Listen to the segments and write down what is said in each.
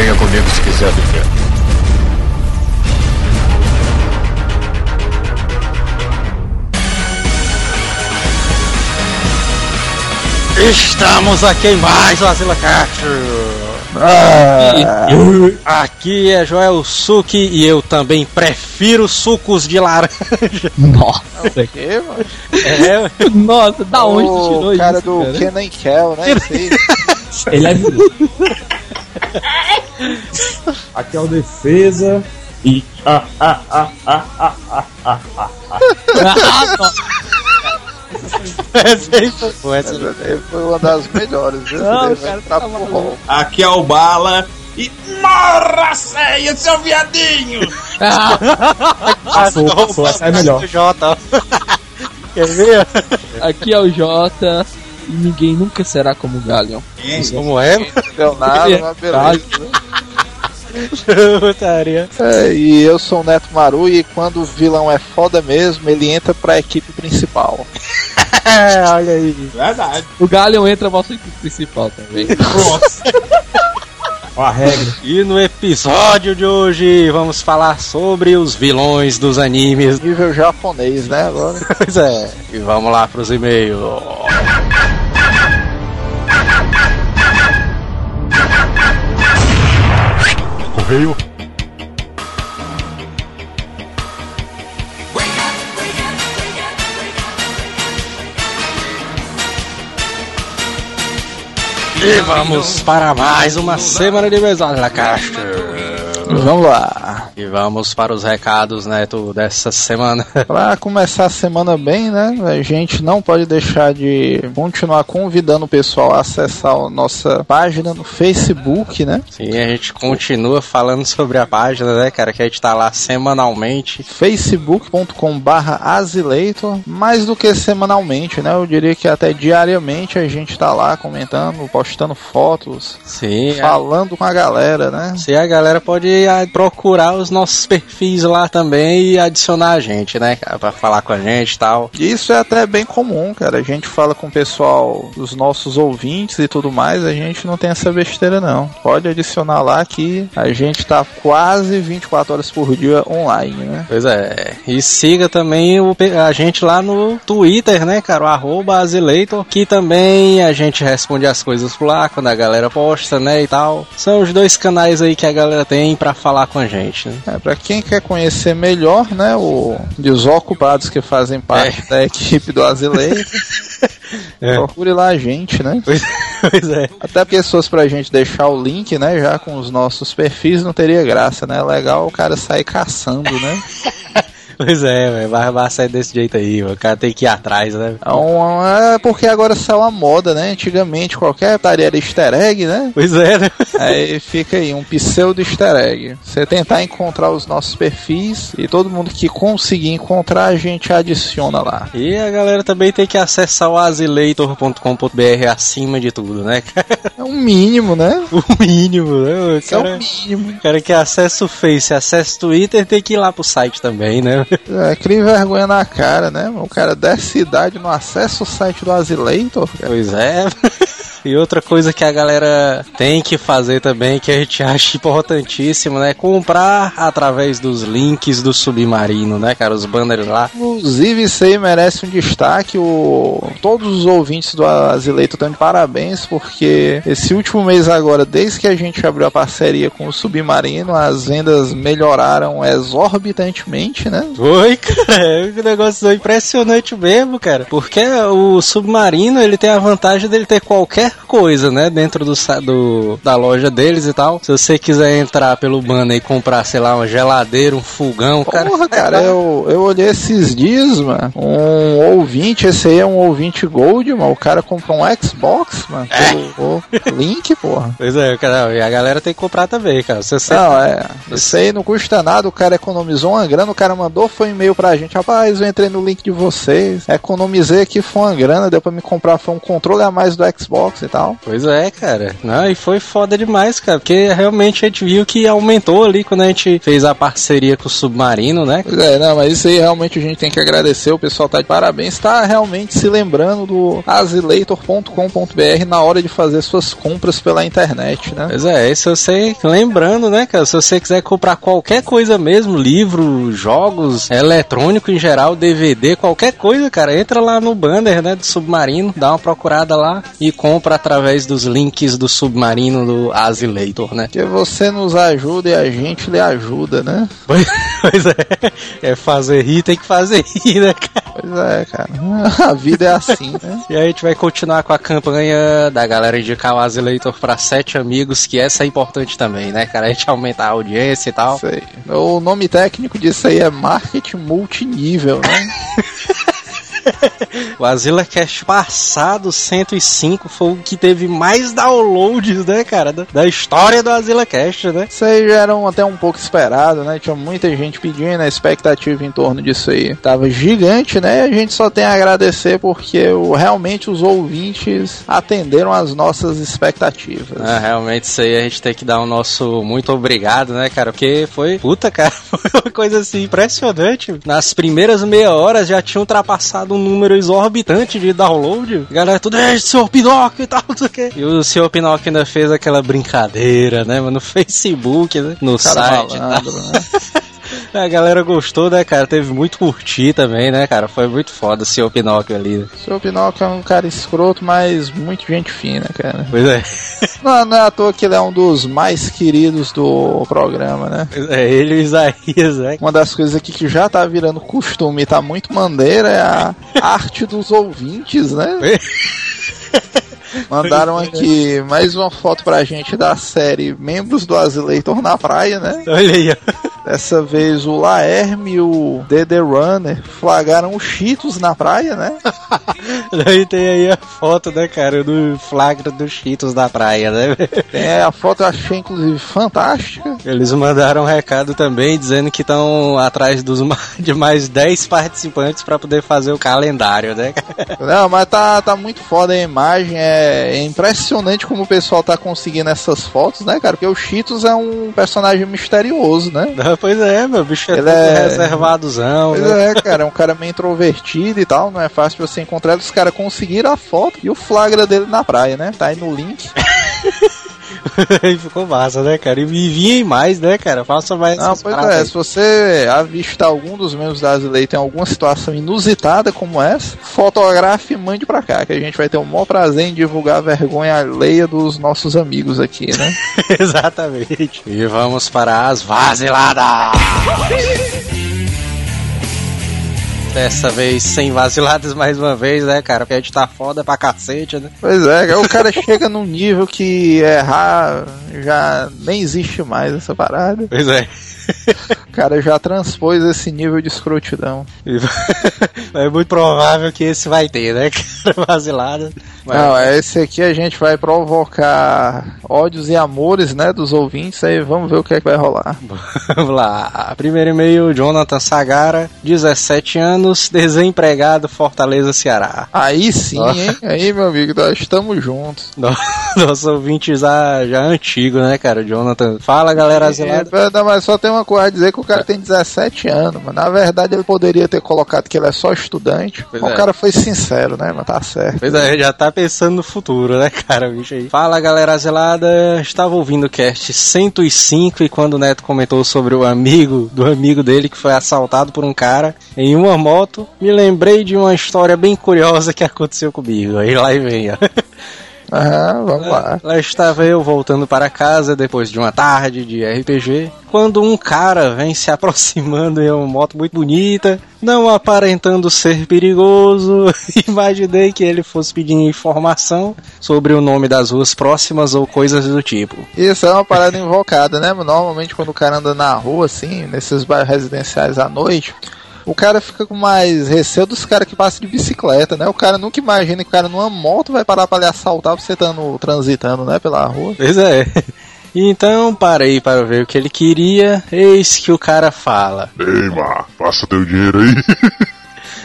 Venha comigo se quiser viver. Estamos aqui em mais o Asila Castro. Ah, Aqui é Joel Suki e eu também prefiro sucos de laranja. nossa, Que, mano? É, nossa, da onde tu tirou o cara isso, do cara? Kenan Kel, né? Ele é. Aqui é o defesa. E. Ah, ah, ah, ah, ah, ah, ah, ah. Ah, não. essa aí foi boa, essa daí foi uma das melhores, viu? Não, cara, tá rol. Aqui é o Bala. E morra, ceia, seu viadinho! Ah, Passou, passou, essa é melhor. Quer ver? aqui é o Jota e ninguém nunca será como o Galion. Como é? Não deu nada, mas beleza. Putaria. É, e eu sou o Neto Maru e quando o vilão é foda mesmo, ele entra pra equipe principal. É, olha aí. Verdade. O Galion entra na nossa equipe principal também. Nossa. Ó a regra. E no episódio de hoje vamos falar sobre os vilões dos animes. Nível japonês, né? Agora. Pois é. E vamos lá pros e-mails. Correio. E vamos para mais uma semana de episódio da Caixa. Vamos lá. E vamos para os recados, Neto, dessa semana. Pra começar a semana bem, né? A gente não pode deixar de continuar convidando o pessoal a acessar a nossa página no Facebook, né? Sim, a gente continua falando sobre a página, né, cara? Que a gente tá lá semanalmente. facebook.com barra Azileitor, mais do que semanalmente, né? Eu diria que até diariamente a gente tá lá comentando, postando fotos, Sim, a- falando com a galera, né? se a galera pode ah, procurar os nossos perfis lá também e adicionar a gente, né, cara? Pra falar com a gente e tal. Isso é até bem comum, cara. A gente fala com o pessoal, os nossos ouvintes e tudo mais, a gente não tem essa besteira não. Pode adicionar lá que a gente tá quase 24 horas por dia online, né? Pois é. E siga também o a gente lá no Twitter, né, cara? O arroba Azileitor, que também a gente responde as coisas por lá quando a galera posta, né, e tal. São os dois canais aí que a galera tem pra falar com a gente, né? É, pra quem quer conhecer melhor, né, o desocupados que fazem parte da equipe do Azileito, É. procure lá a gente, né? pois é. Até porque se fosse pra gente deixar o link, né, já com os nossos perfis, não teria graça, né? É legal o cara sair caçando, né? Pois é, velho. Vai, vai sair desse jeito aí, mano. O cara tem que ir atrás, né? É, é porque agora saiu a moda, né? Antigamente qualquer tarefa era easter egg, né? Pois é, né? Aí fica aí, um pseudo easter egg. Você tentar encontrar os nossos perfis e todo mundo que conseguir encontrar, a gente adiciona lá. E a galera também tem que acessar o azileitor.com.br acima de tudo, né? É um mínimo, né? o mínimo, né? O é cara, o mínimo. o cara que acessa o Face, acessa o Twitter, tem que ir lá pro site também, né? É, cria vergonha na cara, né? O cara dessa idade não acessa o site do Azileitor, cara. Pois é. E outra coisa que a galera tem que fazer também, que a gente acha importantíssimo, né? Comprar através dos links do Submarino, né, cara? Os banners lá. Inclusive, isso aí merece um destaque. O... Todos os ouvintes do Azileito estão de parabéns, porque esse último mês agora, desde que a gente abriu a parceria com o Submarino, as vendas melhoraram exorbitantemente, né? Oi, cara, é um negócio impressionante mesmo, cara. Porque o Submarino, ele tem a vantagem dele ter qualquer coisa, né? Dentro do, do- da loja deles e tal. Se você quiser entrar pelo banner e comprar, sei lá, uma geladeira, um fogão, cara. Porra, cara, eu, eu olhei esses dias, mano. Um ouvinte, esse aí é um ouvinte Gold, mano. O cara comprou um Xbox, mano. Pelo link, porra. Pois é, cara, e a galera tem que comprar também, cara. Você Não, é. Isso aí não custa nada, o cara economizou uma grana, o cara mandou foi um e-mail pra gente, rapaz, eu entrei no link de vocês, economizei aqui, foi uma grana, deu pra me comprar, foi um controle a mais do Xbox, e tal. Pois é, cara. Não, e foi foda demais, cara. Porque realmente a gente viu que aumentou ali quando a gente fez a parceria com o Submarino, né? Pois é, não, mas isso aí realmente a gente tem que agradecer. O pessoal tá de parabéns. Tá realmente se lembrando do azileitor.com.br na hora de fazer suas compras pela internet, né? Pois é, se você. Lembrando, né, cara? Se você quiser comprar qualquer coisa mesmo, livro, jogos, eletrônico em geral, DVD, qualquer coisa, cara, entra lá no banner, né, do Submarino, dá uma procurada lá e compra através dos links do Submarino do Azileitor, né? Porque você nos ajuda e a gente lhe ajuda, né? Pois, pois é, é fazer rir, tem que fazer rir, né, cara? Pois é, cara. A vida é assim, né? E aí a gente vai continuar com a campanha da galera indicar o Azileitor pra sete amigos, que essa é importante também, né, cara? A gente aumentar a audiência e tal. Aí. O nome técnico disso aí é marketing multinível, né? O Azila Cast passado, 105, foi o que teve mais downloads, né, cara? Da, da história do Azila Cast, né? Isso aí já era um- até um pouco esperado, né? Tinha muita gente pedindo, a expectativa em torno disso aí tava gigante, né? E a gente só tem a agradecer porque realmente os ouvintes atenderam às nossas expectativas. Ah, realmente isso aí a gente tem que dar o nosso muito obrigado, né, cara? Porque foi, puta, cara, foi uma coisa assim impressionante. Nas primeiras meia horas já tinha ultrapassado um número exorbitante de download. A galera tudo, é, senhor Pinóquio e tal, não sei o quê. E o senhor Pinóquio ainda fez aquela brincadeira, né, mano, no Facebook, né, no Cara site tal. malandro, né? A galera gostou, né, cara? Teve muito curtir também, né, cara? Foi muito foda o senhor Pinóquio ali. O seu Pinóquio é um cara escroto, mas muito gente fina, cara. Pois é. Não, não é à toa que ele é um dos mais queridos do programa, né? É, ele e o Isaías, né? Uma das coisas aqui que já tá virando costume e tá muito maneira é a arte dos ouvintes, né? Mandaram aqui mais uma foto pra gente da série Membros do Azileitor na Praia, né? Olha aí, ó. Dessa vez o Laerme e o Dede Runner flagraram os Cheetos na praia, né? Daí tem aí a foto, né, cara, do flagra dos Cheetos da praia, né? Tem a foto eu achei inclusive fantástica. Eles mandaram um recado também dizendo que estão atrás dos de mais 10 participantes pra poder fazer o calendário, né? Não, mas tá, tá muito foda a imagem, é, é impressionante como o pessoal tá conseguindo essas fotos, né, cara? Porque o Cheetos é um personagem misterioso, né? Não, Pois é, meu bicho é Ele é- reservadozão, Pois né? é, cara, é um cara meio introvertido e tal, não é fácil você encontrar. Os caras conseguiram a foto e o flagra dele na praia, né? Tá aí no link. E ficou massa, né, cara? E viviem mais, né, cara? Faça mais Não, pois é, aí. se você avistar algum dos membros da Azileita em alguma situação inusitada como essa, fotografe e mande pra cá, que a gente vai ter o maior prazer em divulgar a vergonha alheia dos nossos amigos aqui, né? Exatamente. E vamos para as vaziladas! Dessa vez sem vaziladas mais uma vez, né, cara? Porque a gente tá foda pra cacete, né? Pois é, o cara chega num nível que errar já nem existe mais essa parada. Pois é. O cara já transpôs esse nível de escrotidão. É muito provável que esse vai ter, né, cara? Vazilada. Não, é esse aqui a gente vai provocar ódios e amores, né, dos ouvintes, aí vamos ver o que é que vai rolar. Vamos lá. Primeiro e-mail, Jonathan Sagara, 17 anos, desempregado, Fortaleza, Ceará. Aí sim, hein? Aí, meu amigo, nós estamos juntos. No- Nosso ouvinte já, já antigo, né, cara? Jonathan. Fala, galera azulada. É, não, mas só tem uma coisa a dizer que o cara tem 17 anos, mas na verdade ele poderia ter colocado que ele é só estudante. Pois mas é. O cara foi sincero, né? Mas tá certo. Pois é, já tá pensando no futuro, né, cara, bicho aí. Fala, galera zelada. Estava ouvindo o cast 105 e quando o Neto comentou sobre o amigo, do amigo dele que foi assaltado por um cara em uma moto, me lembrei de uma história bem curiosa que aconteceu comigo. Aí lá e vem, ó. Aham, vamos lá. Lá estava eu voltando para casa depois de uma tarde de RPG, quando um cara vem se aproximando em uma moto muito bonita, não aparentando ser perigoso. Imaginei que ele fosse pedindo informação sobre o nome das ruas próximas ou coisas do tipo. Isso é uma parada invocada, né? Normalmente quando o cara anda na rua, assim, nesses bairros residenciais à noite, o cara fica com mais receio dos caras que passam de bicicleta, né? O cara nunca imagina que o cara numa moto vai parar pra lhe assaltar você estando transitando, né, pela rua. Pois é. Então parei para ver o que ele queria, eis que o cara fala. Ei, Mar, passa teu dinheiro aí.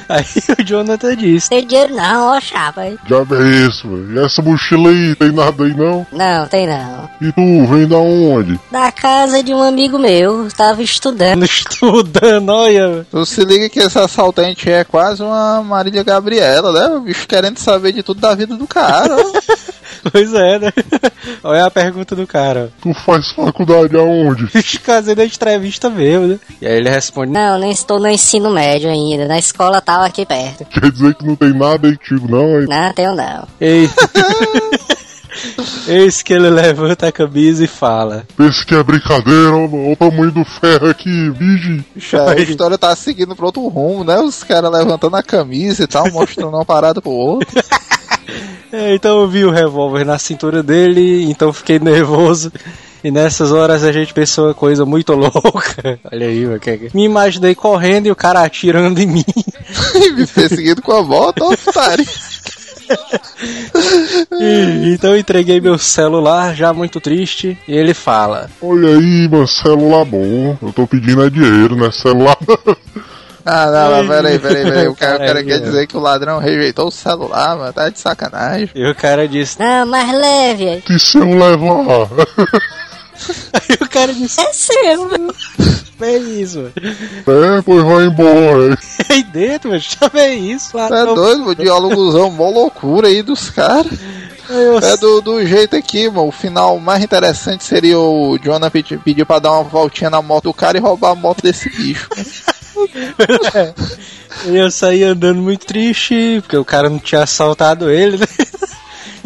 Aí o Jonathan disse: Tem dinheiro não, ó chapa. Já é isso, velho. E essa mochila aí, tem nada aí não? Não, tem não. E tu, vem da onde? Da casa de um amigo meu, tava estudando. estudando, olha. Tu se liga que esse assaltante é quase uma Marília Gabriela, né? O bicho querendo saber de tudo da vida do cara. Pois é, né? Olha a pergunta do cara. Tu faz faculdade aonde? Casei da entrevista mesmo, né? E aí ele responde: Não, nem estou no ensino médio ainda. Na escola tal aqui perto. Quer dizer que não tem nada aí contigo não, aí? Não, tenho não. Ei. Eis que ele levanta a camisa e fala: Pensa que é brincadeira, olha o tamanho do ferro aqui, vigi. A história tá seguindo pro outro rumo, né? Os caras levantando a camisa e tal, mostrando uma parada pro outro. É, então eu vi o revólver na cintura dele, então fiquei nervoso. E nessas horas a gente pensou uma coisa muito louca. Olha aí, mano. que- Me imaginei correndo e o cara atirando em mim. E me perseguindo com a moto, otário. E- então eu entreguei meu celular, já muito triste. E ele fala: Olha aí, mano, celular bom. Eu tô pedindo é dinheiro, não é celular. Ah, não, mas peraí, peraí, peraí. O cara, o cara quer dizer que o ladrão rejeitou o celular, mano. Tá de sacanagem. E o cara disse: Não, mais leve. que se eu levar? Aí o cara disse: É seu. É isso, mano. É, pois vai embora. Aí dentro, chama é isso. Lá, é doido, mano. Diálogozão, mó loucura aí dos caras. É do, do jeito aqui, mano. O final mais interessante seria o Jonah pedir, pedir pra dar uma voltinha na moto do cara e roubar a moto desse bicho. E eu saí andando muito triste, porque o cara não tinha assaltado ele, né?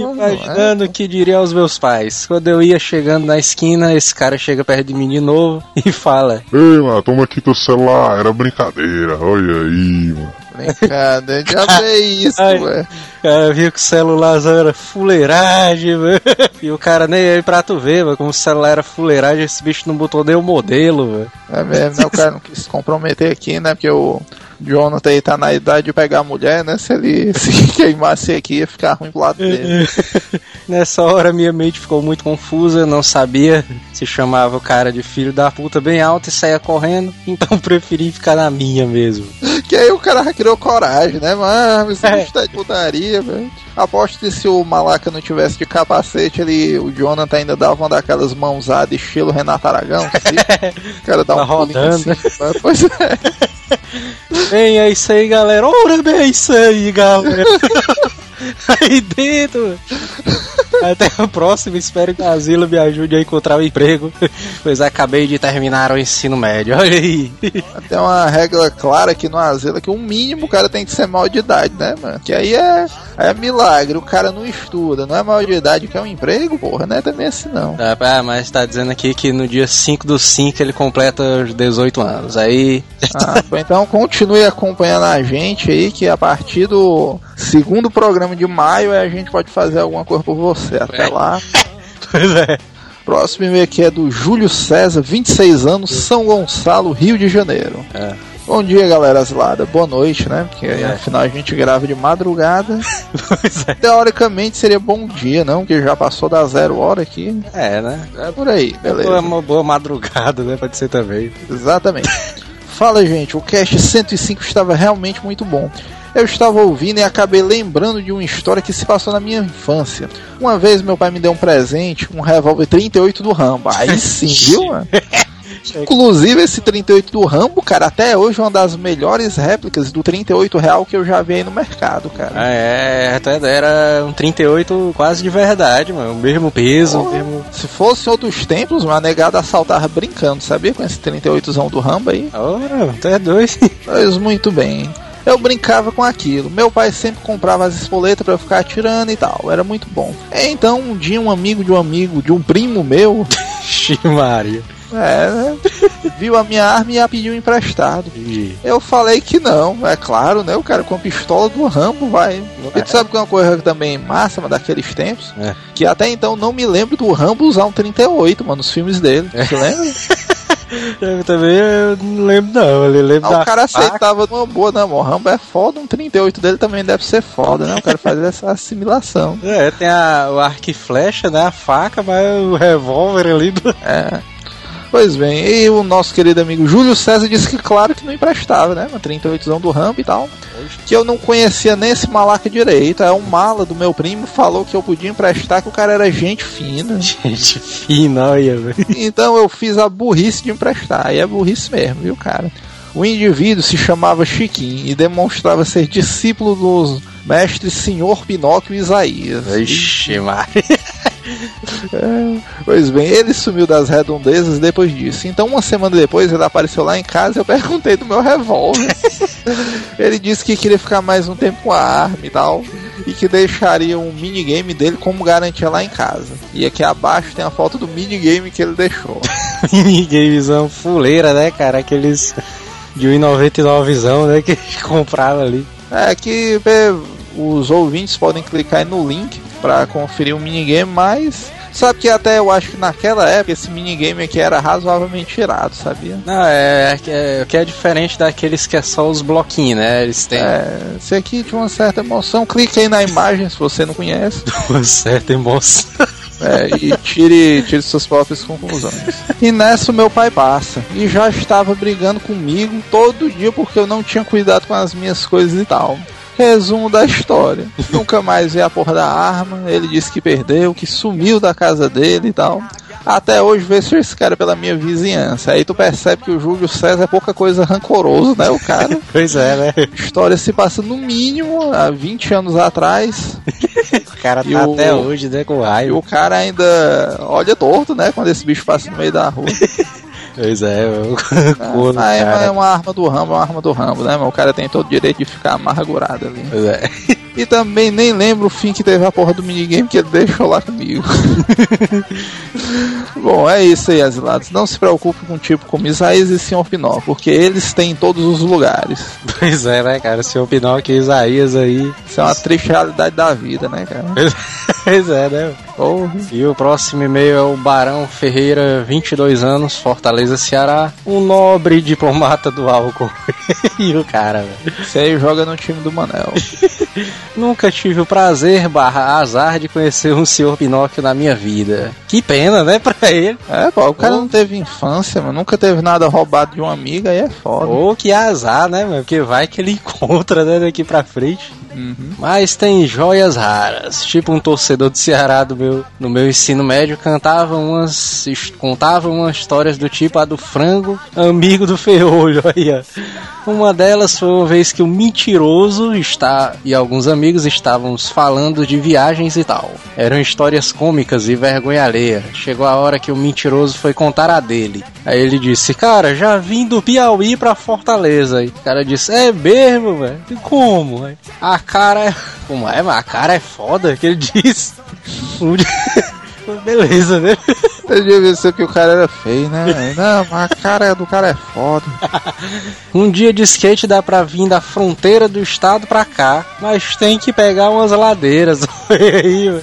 Imaginando o que diria aos meus pais. Quando eu ia chegando na esquina, esse cara chega perto de mim de novo e fala: Ei, mano, toma aqui teu celular. Era brincadeira, olha aí, mano. Brincadeira, já é isso, velho. Cara, viu que o celularzão era fuleiragem, velho. E o cara nem aí pra tu ver, mano. Como o celular era fuleiragem, esse bicho não botou nem o modelo, velho. É mesmo, né? O cara não quis se comprometer aqui, né? Porque o Jonathan aí tá na idade de pegar a mulher, né? Se ele se queimasse aqui, ia ficar ruim pro lado dele. Nessa hora minha mente ficou muito confusa, não sabia se chamava o cara de filho da puta bem alto e saía correndo, então preferi ficar na minha mesmo. Que aí o cara criou coragem, né? Mano, esse É. bicho tá de putaria, velho. Aposto que se o Malaca não tivesse de capacete, ele, o Jonathan ainda dava uma daquelas mãozadas estilo Renato Aragão. assim. o cara dá Tá um rodando. assim. Pois é. Bem, é isso aí, galera. Ora, bem, é isso aí, galera. aí dentro. Até a próxima. Espero que a Asila me ajude a encontrar um emprego. Pois acabei de terminar o ensino médio. Olha aí. Tem uma regra clara aqui no asilo que o mínimo o cara tem que ser maior de idade, né, mano? Que aí é, é milagre, o cara não estuda, não é maior de idade, quer um emprego, porra, não é também assim não. Ah, mas tá dizendo aqui que no dia 5 do 5 ele completa os 18 anos. Aí. Ah, então continue acompanhando a gente aí, que a partir do segundo programa de maio a gente pode fazer alguma coisa por você. Até lá. Pois é. Próximo e-mail aqui é do Júlio César, 26 anos, São Gonçalo, Rio de Janeiro. É. Bom dia, galera asilada. Boa noite, né? Porque É. afinal a gente grava de madrugada. Pois é. Teoricamente seria bom dia, não? Que já passou da zero hora aqui. É, né? É por aí, beleza. Boa, uma boa madrugada, né? Pode ser também. Exatamente. Fala, gente. O cast 105 estava realmente muito bom. Eu estava ouvindo e acabei lembrando de uma história que se passou na minha infância. Uma vez meu pai me deu um presente, um revólver 38 do Rambo. Aí sim, viu, mano? Inclusive esse 38 do Rambo, cara, até hoje é uma das melhores réplicas do 38 real que eu já vi aí no mercado, cara. Ah, é, até era um 38 quase de verdade, mano. O mesmo peso, Oh. mesmo. Se fosse outros tempos, uma negada assaltava brincando, sabia? Com esse 38zão do Rambo aí. Ora, tu é doido. Pois muito bem. Eu brincava com aquilo. Meu pai sempre comprava as espoletas pra eu ficar atirando e tal. Era muito bom. Então, um dia, um amigo de um amigo, de um primo meu, Ximaria. é, né, viu a minha arma e a pediu emprestado. Eu falei que não, é claro, né? O cara com a pistola do Rambo vai. E tu sabe que é uma coisa também massa, mas daqueles tempos? É. Que até então não me lembro do Rambo usar um 38, mano, nos filmes dele. Você lembra? Eu também eu não lembro, não. Eu lembro Ah, o cara faca. aceitava numa boa, não, o Rambo é foda, um 38 dele também deve ser foda, né? O cara faz essa assimilação. É, tem a, o arco e flecha, né? A faca, mas o revólver ali do. É. Pois bem, e o nosso querido amigo Júlio César disse que claro que não emprestava, né? Uma 38zão do Rambo e tal. Que eu não conhecia nem esse malaca direito. É um mala do meu primo falou que eu podia emprestar, que o cara era gente fina. Gente fina, olha, velho. Então eu fiz a burrice de emprestar. E é burrice mesmo, viu, cara? O indivíduo se chamava Chiquinho e demonstrava ser discípulo dos mestres Senhor Pinóquio e Isaías. Vixe, Maria. É, pois bem, ele sumiu das redondezas depois disso. Então, uma semana depois, ele apareceu lá em casa e eu perguntei do meu revólver. ele disse que queria ficar mais um tempo com a arma e tal. E que deixaria um minigame dele como garantia lá em casa. E aqui abaixo tem a foto do minigame que ele deixou. Minigamezão fuleira, né, cara? Aqueles de 1,99zão, né? Que comprava ali. É que é, os ouvintes podem clicar aí no link para conferir o minigame, mas sabe que até eu acho que naquela época esse minigame aqui era razoavelmente irado, sabia? Não, é, é, que é diferente daqueles que é só os bloquinhos, né? Eles têm É, esse aqui tinha uma certa emoção. Clique aí na imagem se você não conhece. uma certa emoção. É, e tire, tire suas próprias conclusões. E nessa o meu pai passa. E já estava brigando comigo todo dia porque eu não tinha cuidado com as minhas coisas e tal. Resumo da história. Nunca mais vi a porra da arma. Ele disse que perdeu, que sumiu da casa dele e tal. Até hoje vejo esse cara pela minha vizinhança. Aí tu percebe que o Júlio César é pouca coisa rancoroso, né? O cara. Pois é, né? A história se passa no mínimo há 20 anos atrás. O cara E tá o- até hoje, né, com E raiva. o cara ainda olha torto, né? Quando esse bicho passa no meio da rua. Pois é, o cu do Ah, é, cara. é uma arma do Rambo, é uma arma do Rambo, né? Mas o cara tem todo o direito de ficar amargurado ali. Pois é. E também nem lembro o fim que teve a porra do minigame que ele deixou lá comigo. Bom, é isso aí, asilados. Não se preocupe com tipo como Isaías e Sr. Pinó, porque eles têm em todos os lugares. Pois é, né, cara? O senhor Pinóquio e Isaías aí. Isso é uma triste realidade da vida, né, cara? Pois é, né? Porra. E o próximo e-mail é o Barão Ferreira, 22 anos, Fortaleza, Ceará. Um nobre diplomata do álcool. e o cara, velho. Você aí joga no time do Manel. Nunca tive o prazer barra azar de conhecer um senhor Pinóquio na minha vida. Que pena, né, pra ele. É, pô, o cara não teve infância, mano. Nunca teve nada roubado de uma amiga, aí é foda. Ou que azar, né, mano? Porque vai que ele encontra, né, daqui pra frente. Uhum. Mas tem joias raras. Tipo um torcedor do Ceará do meu, no meu ensino médio cantava umas. contava umas histórias do tipo a do frango, amigo do ferrolho. Aí. Uma delas foi uma vez que o mentiroso está e alguns amigos estávamos falando de viagens e tal. Eram histórias cômicas e vergonha alheia. Chegou a hora que o mentiroso foi contar a dele. Aí ele disse: Cara, já vim do Piauí pra Fortaleza. E o cara disse: É mesmo, velho? E Como? Aí, A cara. Como é? Mas a cara é foda que ele disse. Beleza, né? Eu devia ser que o cara era feio, né? Não, mas a cara do cara é foda. Um dia de skate dá pra vir da fronteira do estado pra cá, mas tem que pegar umas ladeiras. Aí.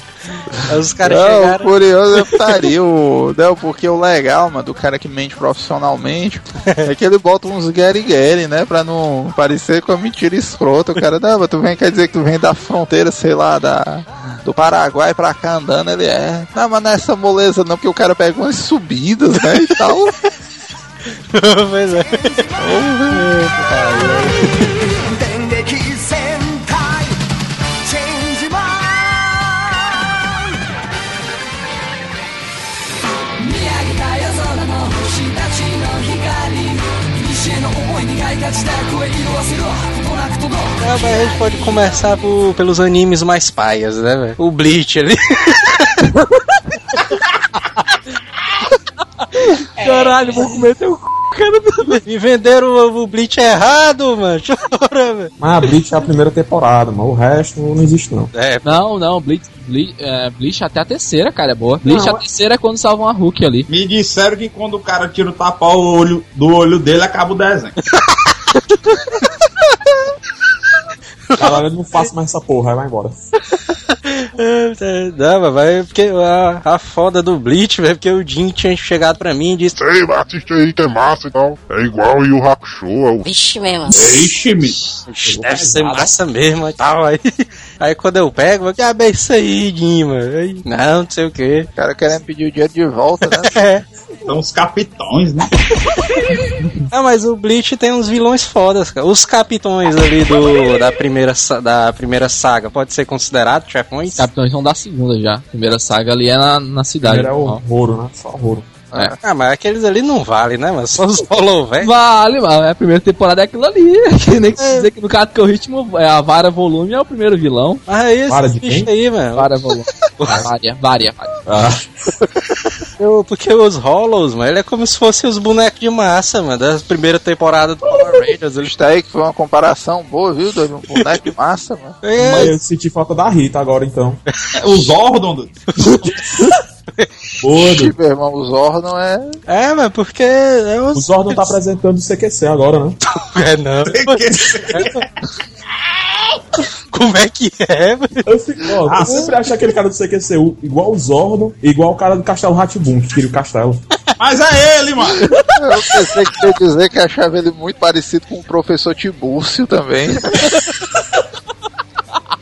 Aí os caras Não, o chegaram. curioso é putaria, o, não, porque o legal, mano, do cara que mente profissionalmente é que ele bota uns gueri-gueri, né, pra não parecer com a mentira escrota. O cara, não, mas tu vem, quer dizer que tu vem da fronteira, sei lá, da, do Paraguai pra cá andando, ele é. Não, mas nessa moleza não, porque o cara pega umas subidas, né, e tal. pois é. 電 Ah, mas a gente pode começar por- pelos animes mais paias, né, velho? O Bleach ali. Caralho, vou comer teu c... cara. Me venderam o, o Bleach errado, mano. Chora, velho. Mas a Bleach é a primeira temporada, mas o resto não existe não. É, Não, não, Bleach, Bleach, é, Bleach até a terceira, cara, é boa. Bleach Não, a terceira é quando salvam a Hulk ali. Me disseram que quando o cara tira o tapa o olho do olho dele, acaba o desenho. Caralho, eu não faço mais essa porra, aí vai embora. é, não, mas vai porque a, a foda do Bleach, velho, porque o Jin tinha chegado pra mim e disse: Sei, mas assiste aí que é massa e tal. É igual o Yu Hakusho, é o Vixe mesmo. Ixi, me. "Ixi, Deve ser massa mesmo e tal. Aí, aí quando eu pego, eu que é isso aí, Jin, mano. Aí, não, não sei o que. O cara querendo pedir o dinheiro de volta, né? É. São os capitões, né? Ah, mas o Bleach tem uns vilões fodas, cara. Os capitões ali do, da, primeira, da primeira saga, pode ser considerado chefões? Os capitães são da segunda já. A primeira saga ali é na, na cidade. Primeiro é o. Roro, né? Só o Roro. Ah, mas aqueles ali não valem, né? Mas só os Hollow, velho. Vale, mano. A primeira temporada é aquilo ali. Que nem que se dizer que no caso que o ritmo é a vara volume é o primeiro vilão. Mas aí Para esses de quem? aí, mano. Vara volume. Vária, vária. Ah, Eu- porque os Hollows, mano, ele é como se fossem os bonecos de massa, mano, da primeira temporada do Power Rangers. Eles Isso aí que foi uma comparação boa, viu, doido? Um boneco de massa, mano. É, mas eu senti falta da Rita agora, então. Os Zordon. Meu irmão, o Zordon é. é, mas porque é O os... Zordon tá apresentando o CQC agora, né? É, não. Como é que é, mano? Eu, fico, ó, eu sempre acho aquele cara do CQC o- igual o Zordon e igual o cara do Castelo Ratibum, que queria o castelo. Mas é ele, mano. Eu pensei que ia dizer que achava ele muito parecido com o professor Tibúrcio também.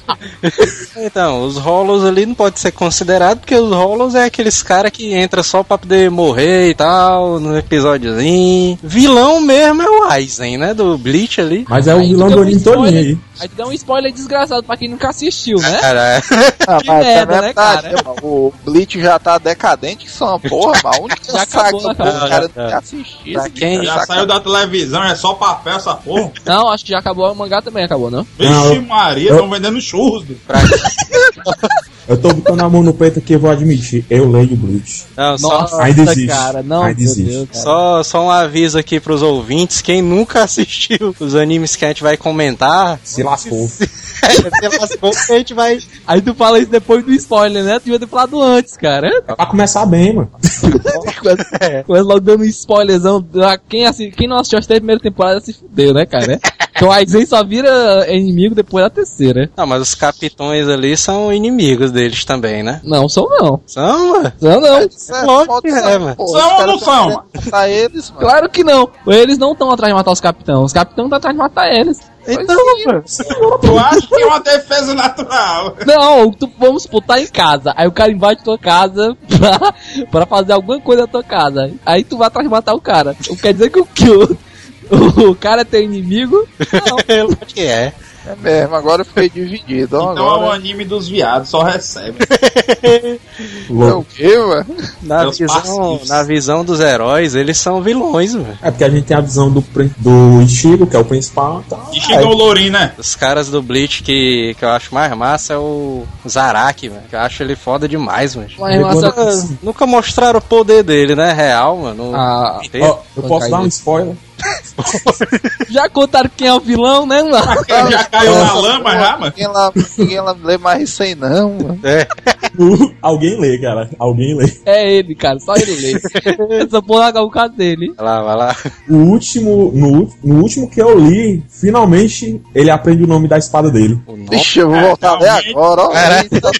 Então, os Hollows ali não pode ser considerado, porque os Hollows é aqueles caras que entra só pra poder morrer e tal, no episódiozinho. Vilão mesmo é o Aizen, né? Do Bleach ali. Mas é o Aí vilão do um spoiler. aí. Aí tu dá um spoiler desgraçado pra quem nunca assistiu, né? Cara, Ah, Que merda, né, cara? mano, O Bleach já tá decadente, que são uma porra, mano. A única Já saga acabou, que o cara já, tem já. que assistir. Pra esse quem- é Já saca- saiu da televisão, é só papel essa porra. Não, acho que já acabou. O mangá também acabou, não? Vixe Maria, estão vendendo churros. do- Eu tô botando a mão no peito aqui e vou admitir. Eu leio o Bleach. não, só, Nossa, ainda existe. cara. Não, Ainda meu existe. Deus, cara. só, só um aviso aqui pros ouvintes: quem nunca assistiu os animes que a gente vai comentar, Se lascou. A gente vai. Aí tu fala isso depois do spoiler, né? Tu devia ter falado antes, cara. É pra começar bem, mano. Começa logo dando um spoilerzão. Ah, Quem, assi- quem não assistiu as três primeiras temporadas se fudeu, né, cara? Então o Aizen só vira inimigo depois da terceira. Não, mas os capitões ali são inimigos deles também, né? Não, são não. São, mano. São não. É é, sabe, mano. São ou não são, matar eles, mano. Claro que não. Eles não estão atrás de matar os capitães. Os capitães estão atrás de matar eles. Então. Tu acha que é uma defesa natural? Não, tu, vamos supor, tá em casa. Aí o cara invade tua casa pra, pra fazer alguma coisa na tua casa. Aí tu vai atrás de matar o cara. Quer dizer que o, que o, o cara é teu inimigo? Não. Eu acho que é. É mesmo, agora eu fiquei dividido. ó, Então é o agora anime dos viados, só recebe. é o quê, mano? Na visão, na visão dos heróis, eles são vilões, velho. É porque a gente tem a visão do, do Ichigo, que é o principal. Então, E chegou o Lourinho, né? Os caras do Bleach que, que eu acho mais massa é o Zaraki, velho. Que eu acho ele foda demais, mano. Mas, Nunca, nunca mostraram o poder dele, né? Real, mano. Ah, ó, eu posso dar um spoiler? Já contaram quem é o vilão, né, mano? Já caiu na lama já, mano. Ninguém lá, ninguém lá lê mais isso aí, não, mano. É. Alguém lê, cara. Alguém lê. É ele, cara. Só ele lê. Essa porra é o caso dele. Vai lá, vai lá. O último, no, no último que eu li, finalmente ele aprende o nome da espada dele. Vixe, eu vou voltar até agora, ó. Eita.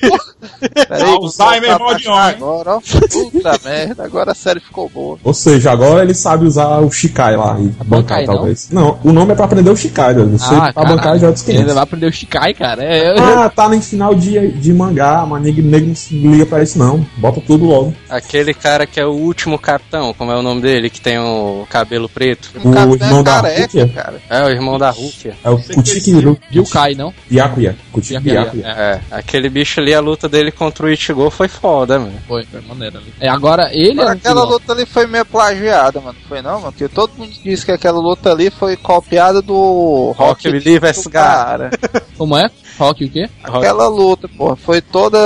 Peraí, Alzheimer Agora, ó. Puta merda, agora a série ficou boa. Ou seja, agora ele sabe usar o Shikai lá. E bancar, Bankai, talvez. Não? o nome é pra aprender o Shikai, velho. Você Ah, pra bancar já é Ele 500. vai aprender o Shikai, cara. É, Ah, tá no final de, de mangá, mas não se liga pra isso não. Bota tudo logo. Aquele cara que é o último capitão, como é o nome dele, que tem o cabelo preto. O cara irmão é da careca, Rukia? cara. É o irmão da Rukia. É o Kutiki Ryukai, não? Yakuya. Kutiki Yakuya, Yakuya. É, aquele bicho ali, a luta dele contra o Ichigo foi foda, mano. Foi, foi maneiro ali. É, agora ele é Mas aquela vilão. luta ali foi meio plagiada, mano. Não foi não, mano? Porque todo mundo disse que aquela luta ali foi copiada do Rock Rock Lee vs. cara. Como é? Rock o quê? Aquela luta, porra, foi toda.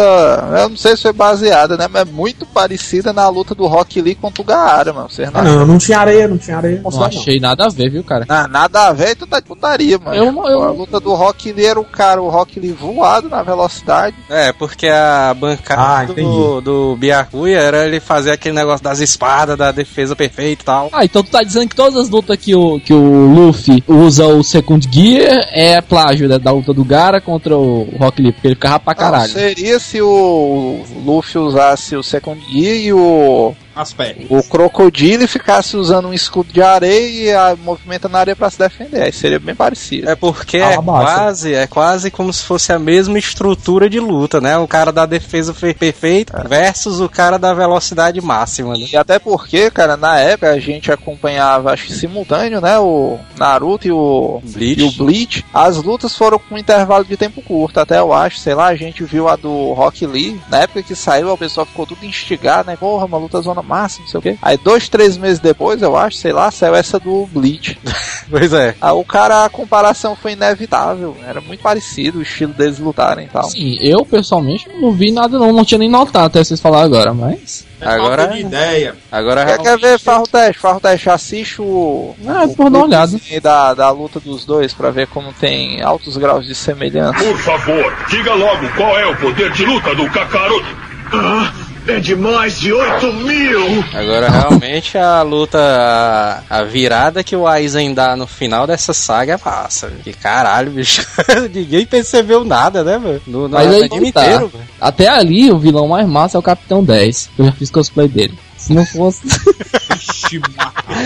Eu não sei se foi baseada, né? Mas é muito parecida na luta do Rock Lee contra o Gaara, mano. Vocês Ah, não não, não tinha areia, não tinha areia. Não achei nada a ver, viu, cara? Ah, nada a ver, tu tá de putaria, mano. Eu não- eu- A luta do Rock Lee era o cara, o Rock Lee voado na velocidade. É, porque a bancada Ah, do, do Byakuya era ele fazer aquele negócio das espadas, da defesa perfeita e tal. Ah, então tu tá dizendo que todas as lutas que o, que o Luffy usa o Second Gear é plágio né, da luta do Gara contra o Rock Lee, porque ele ficava pra Não, caralho. seria se o Luffy usasse o Second Gear e o as pernas. o crocodilo ficasse usando um escudo de areia e a, movimenta na areia pra se defender. Aí seria bem parecido. É porque Ah, é quase, é quase como se fosse a mesma estrutura de luta, né? O cara da defesa fe- perfeita versus o cara da velocidade máxima, né? E até porque, cara, na época a gente acompanhava, acho que simultâneo, né? O Naruto e o Bleach. e o Bleach. As lutas foram com um intervalo de tempo curto, até eu acho, sei lá, a gente viu a do Rock Lee. Na época que saiu, o pessoal ficou tudo instigado, né? Porra, uma luta zona máxima, não sei o quê. Aí dois, três meses depois, eu acho, sei lá, saiu essa do Bleach. Pois é. Aí o cara, a comparação foi inevitável. Era muito parecido o estilo deles lutarem e tal. Sim, eu pessoalmente não vi nada não, não tinha nem notado até vocês falar agora, mas... É Agora- falta de ideia. Agora Quer, quer ver Farro Teste? Farro Teste, assiste o. Ah, o por dar uma olhada. Da, da luta dos dois pra ver como tem altos graus de semelhança. Por favor, diga logo qual é o poder de luta do Kakaroto. Ah, é de mais de 8 mil! Agora realmente a luta, a, a virada que o Aizen dá no final dessa saga é massa. Que caralho, bicho. Ninguém percebeu nada, né, mano? No, no Mas aí anime tá. inteiro, velho. Até ali, o vilão mais massa é o Capitão 10. Eu já fiz cosplay dele. Se não fosse...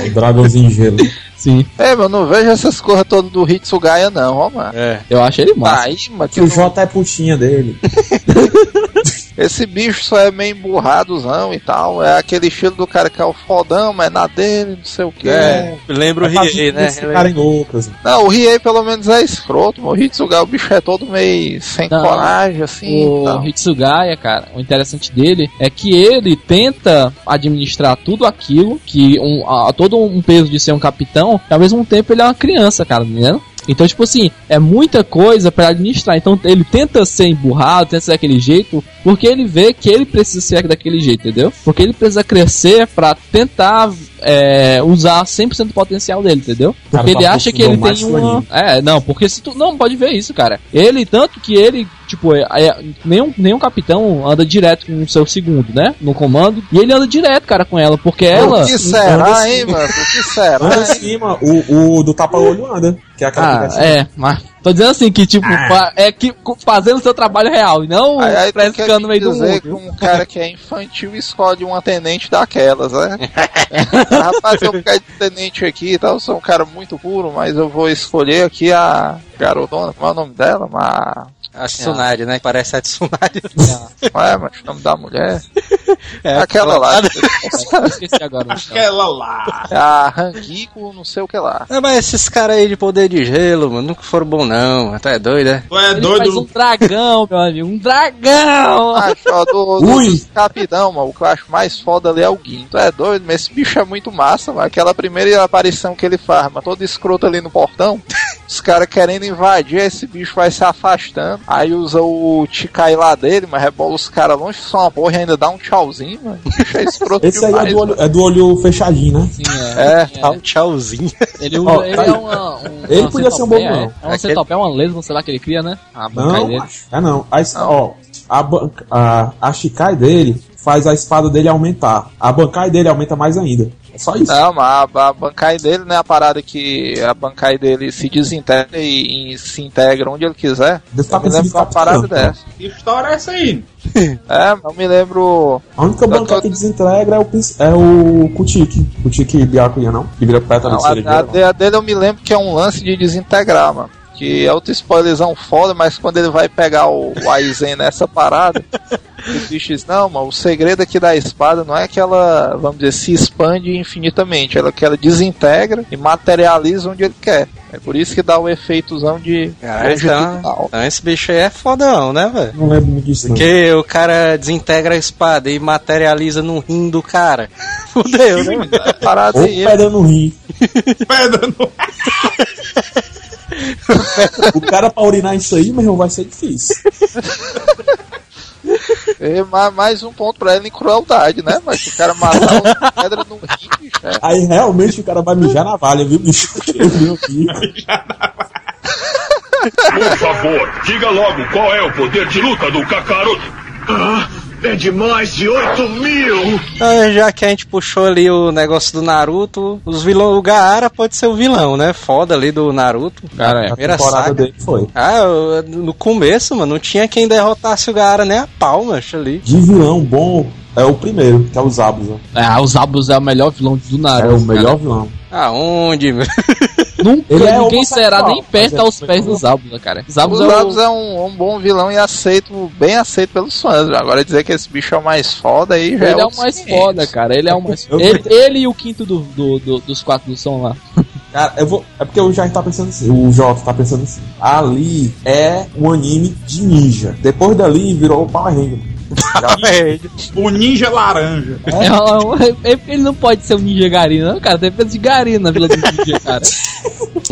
O dragãozinho gelo. Sim, É, mas não vejo essas coisas todas do Hitsugaya, não, ó, mano. É. eu acho ele massa. Aí, mano, Que o Jota é putinha dele. esse bicho só é meio emburradozão e tal. É aquele estilo do cara que é o fodão, mas na dele, não sei o que. É, lembra o Riei, né? Cara em Lucas. Não, o Riei pelo menos é escroto, o Hitsugaya, o bicho é todo meio sem Não, coragem, assim. O tal. Hitsugaya, cara, o interessante dele é que ele tenta administrar tudo aquilo, que um, a- todo um peso de ser um capitão, e ao mesmo tempo ele é uma criança, cara, entendendo? Então, tipo assim, é muita coisa pra administrar. Então, ele tenta ser emburrado, tenta ser daquele jeito, porque ele vê que ele precisa ser daquele jeito, entendeu? Porque ele precisa crescer pra tentar é, usar 100% do potencial dele, entendeu? Cara, Porque ele tá acha que ele tem uma. fulaninho. É, não, porque se tu. Não, pode ver isso, cara. Ele, tanto que ele, tipo, é, é- nenhum, nenhum capitão anda direto com o seu segundo, né? No comando. E ele anda direto, cara, com ela, porque ela. O que será, anda hein, mano? O que será, Anda acima, o, o do tapa-olho anda. Que é aquela Ah, que é, mas. Tô dizendo assim, que tipo, fa- é que fazendo o seu trabalho real, e não Aí, aí ficando no me meio do dizer mundo. que um cara que é infantil escolhe uma tenente daquelas, né? Rapaz, eu vou ficar de tenente aqui e tal, eu sou um cara muito puro, mas eu vou escolher aqui a garotona, como é o nome dela? Ma... A Tsunade, né? Que parece a Tsunade. Qual é, mas o nome da mulher? É, aquela lá. Eu esqueci agora. então. Aquela lá. a Hangiko, não sei o que lá. É, mas esses caras aí de poder de gelo, mano, nunca foram bons não. Até é doido, é? Tu é Ele faz um doido. dragão, meu amigo, um dragão! Acho, ó, do, do, Ui. capitão, mano, o que eu acho mais foda ali é o Guinto. É doido, mas esse bicho é muito massa, mano. Aquela primeira aparição que ele faz, mano, todo escroto ali no portão. Os caras querendo invadir, esse bicho vai se afastando. Aí usa o Tikai lá dele, mas rebola os caras longe, só uma porra e ainda dá um tchauzinho, mano. É Esse aí é demais. do, olho, é do olho fechadinho, né? Sim, É, Dá um tchauzinho. Ele, usa, Ó, ele tá é aí. uma. Um, Ele uma podia ser um centopeia, bobão. É, é uma Aquele- centopeia, uma lesma, sei lá que ele cria, né? A Não, dele. É não. A, es- ó, a, a, a Shikai dele faz a espada dele aumentar. A bancai dele aumenta mais ainda. É só isso. Não, mas a, a bancai dele não é a parada que a bancai dele se desintegra e, e se integra onde ele quiser. Deve tá Eu me lembro de uma parada dessa. Que história é essa aí? É, eu me lembro. A única bancai tua- que desintegra é o, é o. Kutiki Byakuya, não? Que vira pétala Não, de a, cerejeira. a de- a dele eu me lembro que é um lance de desintegrar, mano. Que é outro spoilerzão foda, mas quando ele vai pegar o, o Aizen nessa parada, o bicho diz, não, mano, o segredo aqui da espada não é que ela, vamos dizer, se expande infinitamente, ela que ela desintegra e materializa onde ele quer. É por isso que dá o efeitozão de Cara, então, então esse bicho aí é fodão, né, velho? Não lembro muito disso, não. Porque o cara desintegra a espada e materializa no rim do cara. Fudeu, né? É parada Ou pedra no rim. Pedra no... O cara pra urinar isso aí, meu irmão, vai ser difícil. é ma- mais um ponto pra ele em crueldade, né? Mas se o cara matar uma pedra no rim, bicho, é. Aí realmente o cara vai mijar na valha, viu, bicho? Eu vi aqui. Por favor, diga logo qual é o poder de luta do Kakaroto. Ah, é de mais de 8 mil! Ah, já que a gente puxou ali o negócio do Naruto, os vilão, o Gaara pode ser o vilão, né? Foda ali do Naruto. Cara, é. A Primeira temporada saga. dele foi. Ah, eu- no começo, mano, não tinha quem derrotasse o Gaara nem a pau, macho, ali. De vilão bom é o primeiro, que é o Zabuza. Ah, os Abus é o melhor vilão do É Naruto. o melhor vilão. Aonde, meu? Nunca Ele é ninguém homossexual, será nem perto é aos pés do Zabuza, cara. Zabuza O é o... Zabos é um, um bom vilão e aceito, bem aceito pelos fãs. Agora dizer que esse bicho é o mais foda aí já Ele é o outros mais 500. foda, cara. Ele é o mais ele, ele e o quinto do, do- do- dos quatro do som lá. Cara, eu vou. É porque o Jair tá pensando assim, o Jota tá pensando assim. Ali é um anime de ninja. Depois dali virou o Power Ranger. O ninja laranja. É, é ele não pode ser um ninja garina, não, cara. Tem peso de garina na Vila do Ninja, cara.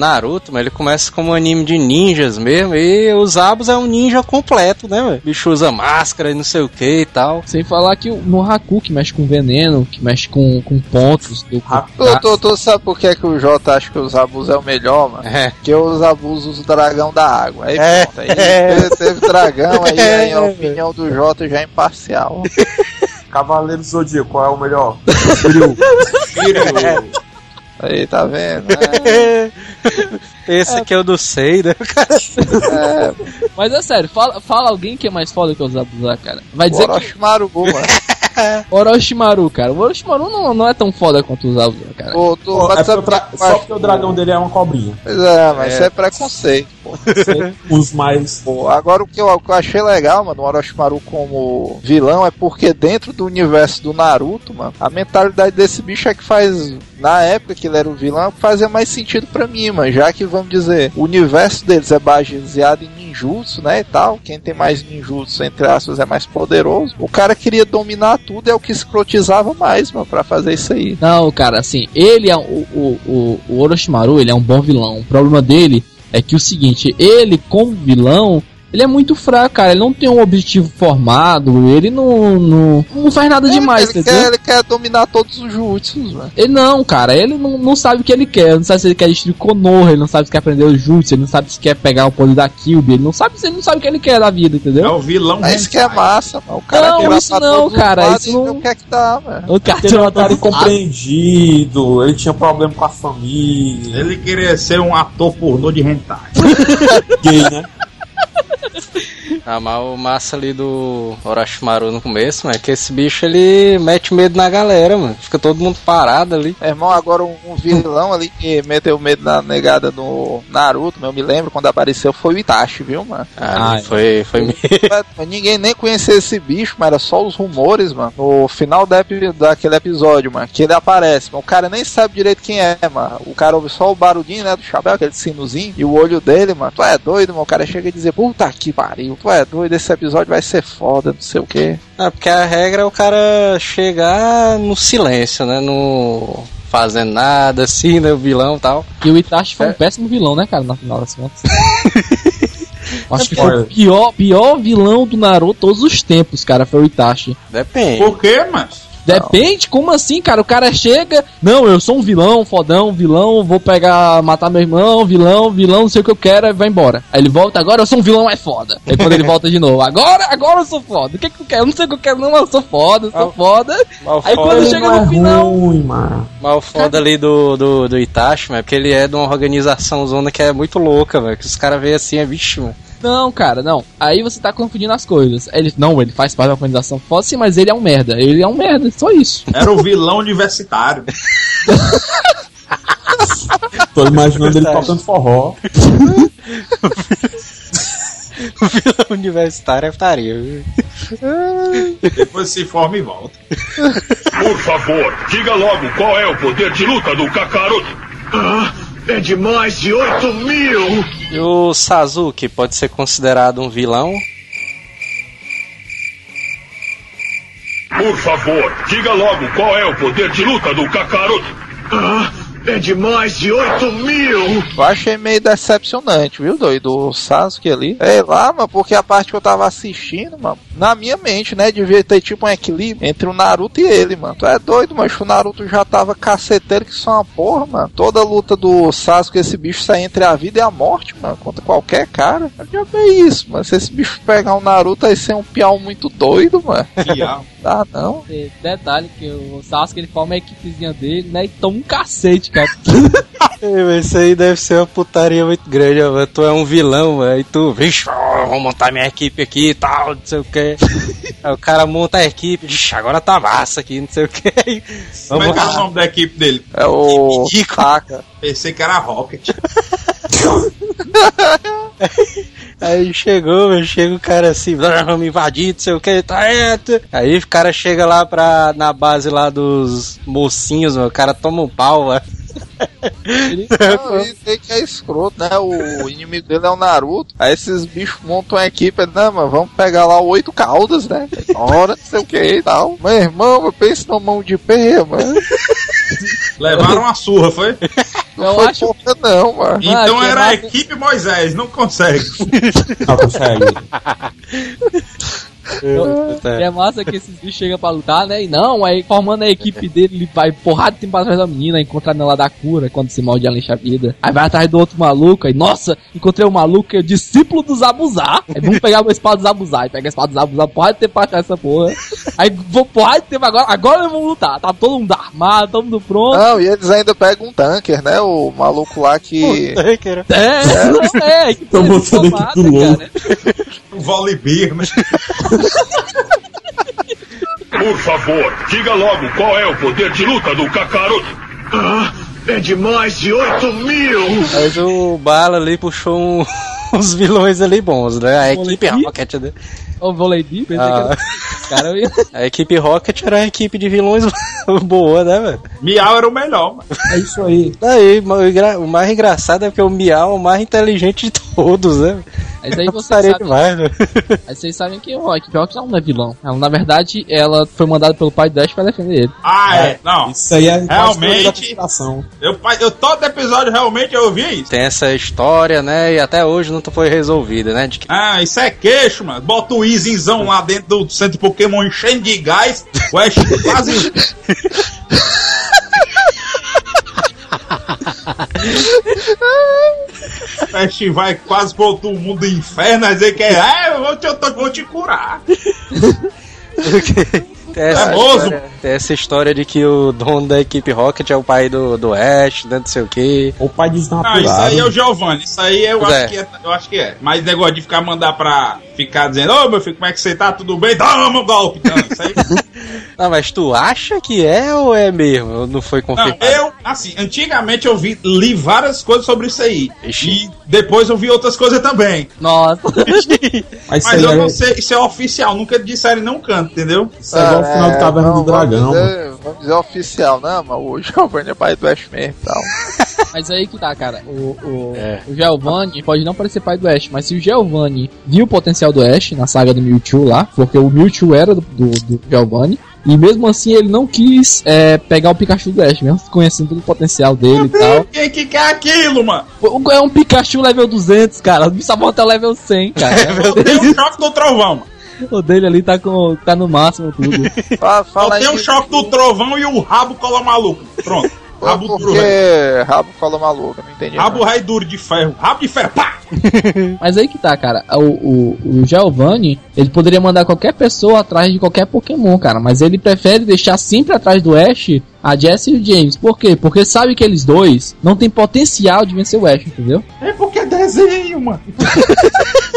Naruto, mas ele começa como um anime de ninjas mesmo, e o Zabos é um ninja completo, né, velho? Bicho usa máscara e não sei o que e tal. Sem falar que o- no Haku, que mexe com veneno, que mexe com, com pontos. Do, Tu, tu, tu sabe por que, é que o Jota acha que os abusos é o melhor, mano? É. Porque os abusos do dragão da água. Aí É. pronto, aí teve, teve dragão, aí, aí a opinião do Jota já é imparcial. Cavaleiro Zodíaco, qual é o melhor? Aí, tá vendo? É, Esse aqui é o do Sei, né? é, Mas é sério, fala, fala alguém que é mais foda que o Zabuza, cara. Vai o dizer que Orochimaru, mano. Orochimaru, cara. O Orochimaru não, não é tão foda quanto o Zabuza, cara. Pô, tu, Pô, é porque eu Só acho porque o dragão dele é uma cobrinha. Pois é, mas isso é preconceito, pô. Os mais. Pô, agora o que, eu, o que eu achei legal, mano, o Orochimaru como vilão é porque dentro do universo do Naruto, mano, a mentalidade desse bicho é que faz, na época que ele era o vilão, é fazia mais sentido pra mim, mano, já que, vamos dizer, o universo deles é baseado em ninjutsu, né, e tal, quem tem mais ninjutsu, entre aspas, é mais poderoso, o cara queria dominar tudo, é o que escrotizava mais, mano, pra fazer isso aí. Não, cara, assim, ele é o, o, o, o Orochimaru, ele é um bom vilão. O problema dele é que o seguinte, ele como vilão, ele é muito fraco, cara. Ele não tem um objetivo formado, ele não, não, não faz nada demais, ele, entendeu? quer, ele quer dominar todos os jutsus, mano. Ele não, cara, ele não, não sabe o que ele quer. Não sabe se ele quer destruir Konoha, ele não sabe se quer aprender o Jutsu, ele não sabe se quer pegar o poder da Kyuubi, ele não sabe se ele não sabe o que ele quer da vida, É entendeu? o vilão É isso que é massa, mano. O cara Não, quer ir lá isso não, cara, isso não- O que é que dá, velho? O cara Ele era um cara incompreendido, ele tinha problema com a família. Ele queria ser um ator pornô de hentai. Gay, né? Mas o massa ali do Orochimaru no começo, mano, é que esse bicho ele mete medo na galera, mano. Fica todo mundo parado ali. Meu irmão, agora um, um vilão ali que meteu medo na negada do Naruto, meu, eu me lembro quando apareceu, foi o Itachi, viu, mano? Ah, Ah, foi, foi meio. Mas Ninguém nem conhecia esse bicho, mas era só os rumores, mano. No final da daquele episódio, mano, que ele aparece, mano, o cara nem sabe direito quem é, mano. O cara ouve só o barulhinho, né, do chapéu, aquele sinozinho, e o olho dele, mano. Tu é doido, mano. O cara chega e dizer, puta que pariu, tu é doido, esse episódio vai ser foda, não sei o quê. Ah, porque a regra é o cara chegar no silêncio, né? No. Fazendo nada, assim, né? O vilão e tal. E o Itachi foi É. um péssimo vilão, né, cara, na final das contas. Acho que foi o pior, pior vilão do Naruto todos os tempos, cara, foi o Itachi. Depende. Por quê, mas? Depende, como assim, cara? O cara chega, não, eu sou um vilão, fodão, vilão, vou pegar, matar meu irmão, vilão, vilão, não sei o que eu quero, e vai embora. Aí ele volta, agora eu sou um vilão mais foda. Aí quando ele volta de novo, agora, agora eu sou foda. O que que eu quero? Eu não sei o que eu quero, não, eu sou foda, eu sou foda. Mal Aí foda, quando chega não no é final. ruim, mano. mal foda ali do, do, do Itachi, mano, é porque ele é de uma organização zona que é muito louca, velho. Que os caras veem assim, é vixe, mano. Não, cara, não. Aí você tá confundindo as coisas. Ele, não, ele faz parte da organização foda, sim, mas ele é um merda. Ele é um merda, só isso. Era o vilão universitário. Tô imaginando ele tocando forró. O vilão universitário é putaria, viu? Depois se forma e volta. Por favor, diga logo qual é o poder de luta do Kakaroto. Ah, é de mais de 8 mil! E o Sasuke pode ser considerado um vilão? Por favor, diga logo qual é o poder de luta do Kakaroto. Ah, é de mais de 8 mil! Eu achei meio decepcionante, viu, doido? O Sasuke ali. É lá, mano, porque a parte que eu tava assistindo, mano, na minha mente, né, devia ter tipo um equilíbrio entre o Naruto e ele, mano. Tu é doido, mas o Naruto já tava caceteiro que só uma porra, mano. Toda luta do Sasuke, esse bicho sai entre a vida e a morte, mano, contra qualquer cara. Eu já vi isso, mano. Se esse bicho pegar o Naruto, aí ser um piau muito doido, mano. Piau. Dá não. E Detalhe que o Sasuke ele forma a equipezinha dele, né? E toma um cacete, cara. Isso aí deve ser uma putaria muito grande, mano. Tu é um vilão, mano. E tu, vixe, vou montar minha equipe aqui e tal, não sei o que. Aí o cara monta a equipe, vixe, agora tá massa aqui, não sei o que. Como é que é o nome da equipe dele? É o. Taka. Pensei que era Rocket. Aí chegou, meu, chega o cara assim, "Ah, vamos invadir, não sei o que, tá é, tu." Aí o cara chega lá pra, na base lá dos mocinhos, mano, o cara toma um pau, mano. Ele- Não, tem que é escroto, né? O inimigo dele é o Naruto. Aí esses bichos montam uma equipe, não, mas vamos pegar lá oito caudas, né? Hora, não sei o que e tal. Meu irmão, eu penso numa mão de pé, mano. Levaram uma surra, foi? Não Eu foi acho- pouca, não, mano. Então que era a equipe Moisés, não consegue. Não consegue. É massa que esses bichos chegam pra lutar, né? E não, aí formando a equipe dele, ele vai porrada de tempo atrás da menina, encontrar nela da cura, quando se molde ela enche a vida. Aí vai atrás do outro maluco, aí, nossa, encontrei um maluco que é discípulo dos Abusar. Aí vamos pegar uma espada dos Abusar. Aí pega a espada dos Abusar, porrada de tempo pra achar essa porra. Aí vou porrada de tempo agora, agora vamos lutar. Tá todo mundo armado, todo mundo pronto. Não, e eles ainda pegam um tanker, né? O maluco lá que. É, não é, que botando aqui formada, do LOL. cara. O Volibear, né? Por favor, diga logo qual é o poder de luta do Kakaroto. Ah, é de mais de 8 mil! Mas o Bala ali puxou um- uns vilões ali bons, né? A equipe Moleque. Rocket, né? Ô, vôlei de, pensei Ah. que era... Cara, eu ia... A equipe Rocket era uma equipe de vilões boa, né, velho? Miau era o melhor, mano. É isso aí. Daí, o o mais engraçado é que o Miau é o mais inteligente de todos, né? Mas aí vocês sabem, demais, né? aí vocês sabem que a equipe Rocket não é vilão. Ela, na verdade, ela foi mandada pelo pai do Dash pra defender ele. Ah, é. Não. Isso aí é Realmente. Eu, eu, todo episódio realmente eu ouvi isso. Tem essa história, né? E até hoje não foi resolvida, né? De que Ah, isso é queixo, mano. Bota o Easyzão lá dentro do centro de Pokémon enchendo de gás. O Ash quase. O Ash vai quase pro outro mundo do inferno, dizer que é, é eu te, eu tô- vou te curar. Tem essa, Famoso. história, tem essa história de que o dono da equipe Rocket é o pai do, do Ash, né? Não sei o que. O pai Ah, isso aí é o Giovanni, isso aí eu acho, é. que é, eu acho que é. Mas negócio de ficar mandar pra ficar dizendo, ô meu filho, como é que você tá? Tudo bem? Toma um golpe! Não, isso aí. Não, mas tu acha que é ou é mesmo? Ou Não foi Não, confirmado? eu, assim, antigamente eu vi, li várias coisas sobre isso aí. Ixi. E depois eu vi outras coisas também. Nossa. Mas Mas eu é, não sei, isso é oficial, nunca disseram em nenhum canto, entendeu? isso é igual o final do Caverna não, do Dragão. Vamos dizer, vamos dizer oficial, não, mas o Giovanni é pai do Ash mesmo e tal. Mas aí que tá, cara. O, o, É. o Giovanni pode não parecer pai do Ash, mas se o Giovanni viu o potencial do Ash na saga do Mewtwo lá, porque o Mewtwo era do, do, do Giovanni, e mesmo assim ele não quis é, pegar o Pikachu do Ash, mesmo conhecendo todo o potencial dele e tal. Quem que quer aquilo, mano? O- É um Pikachu level 200, cara. O bicho só volta level 100, cara. Eu tenho um choque do trovão, mano. O dele ali tá, com, tá no máximo tudo. Fala, fala aí um que- choque do trovão e o rabo cola maluco. Pronto. Rabo duro, velho. Porque rabo fala maluco, não entendi. Rabo não. raio duro de ferro. Rabo de ferro, pá! Mas aí que tá, cara. O, o, o Giovanni, ele poderia mandar qualquer pessoa atrás de qualquer Pokémon, cara. Mas ele prefere deixar sempre atrás do Ash a Jessie e o James. Por quê? Porque sabe que eles dois não têm potencial de vencer o Ash, entendeu? É porque é desenho, mano.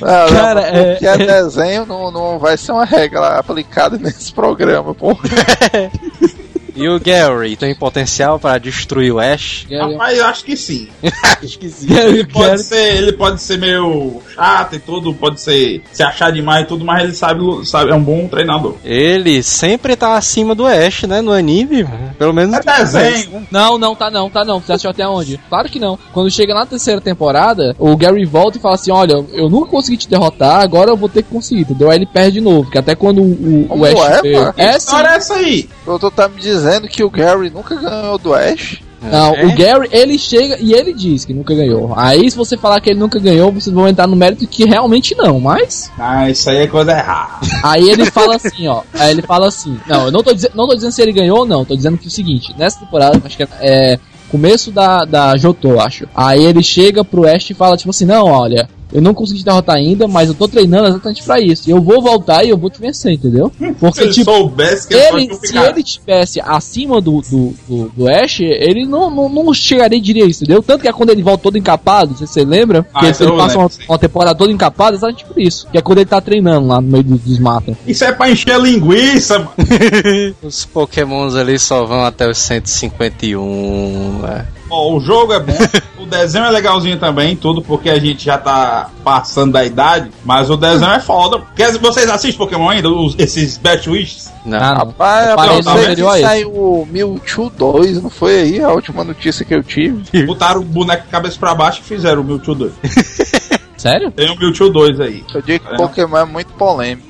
Não, não, Cara, mas é- porque é, desenho, não, não vai ser uma regra aplicada nesse programa, pô. E o Gary tem potencial pra destruir o Ash? Rapaz, eu acho que sim. Acho que sim. Ele pode, ser, ele pode ser meio chato e tudo, pode ser se achar demais e tudo, mas ele sabe, sabe é um bom treinador. Ele sempre tá acima do Ash, né? No anime. Pelo menos É desenho. Não, não, tá não, tá não. Você assistiu até onde? Claro que não. Quando chega na terceira temporada, o Gary volta e fala assim: Olha, eu nunca consegui te derrotar, agora eu vou ter que conseguir, entendeu? Aí ele perde de novo, que até quando o, o Como Ash. é, é Que sim. história é essa aí? O doutor tá me dizendo que o Gary nunca ganhou do Ash. Não, É? o Gary, ele chega e ele diz que nunca ganhou. Aí, se você falar que ele nunca ganhou, vocês vão entrar no mérito que realmente não, mas. Ah, isso aí é coisa errada. Aí ele fala assim, ó. Aí ele fala assim. Não, eu não tô, dizendo, não tô dizendo se ele ganhou ou não. Tô dizendo que é o seguinte: nessa temporada, acho que é. é começo da, da Jotô, acho. Aí ele chega pro Ash e fala, tipo assim: Não, olha. Eu não consegui te derrotar ainda, mas eu tô treinando exatamente pra isso. E eu vou voltar e eu vou te vencer, entendeu? Se Porque, ele tipo, soubesse que ele ele, se ele estivesse acima do, do, do, do Ash, ele não, não, não chegaria e diria isso, entendeu? Tanto que é quando ele volta todo encapado, se você lembra, Ah, que ele, ele passa uma, lembro, sim. uma temporada toda encapado, exatamente por isso. Que é quando ele tá treinando lá no meio do- dos matos. Isso é pra encher linguiça, mano. os pokémons ali só vão até os 151. é. Ó, o jogo é bom, o desenho é legalzinho também, tudo porque a gente já tá passando da idade, mas o desenho é foda. Quer dizer, vocês assistem Pokémon ainda? Os- esses Batwish? Não. Ah, não. Rapaz, Eu parei eu no sei que saiu o Mewtwo 2, não foi aí a última notícia que eu tive? Botaram o boneco de cabeça pra baixo e fizeram o Mewtwo 2. Sério? Tem o Mewtwo 2 aí. Eu digo que É. Pokémon é muito polêmico.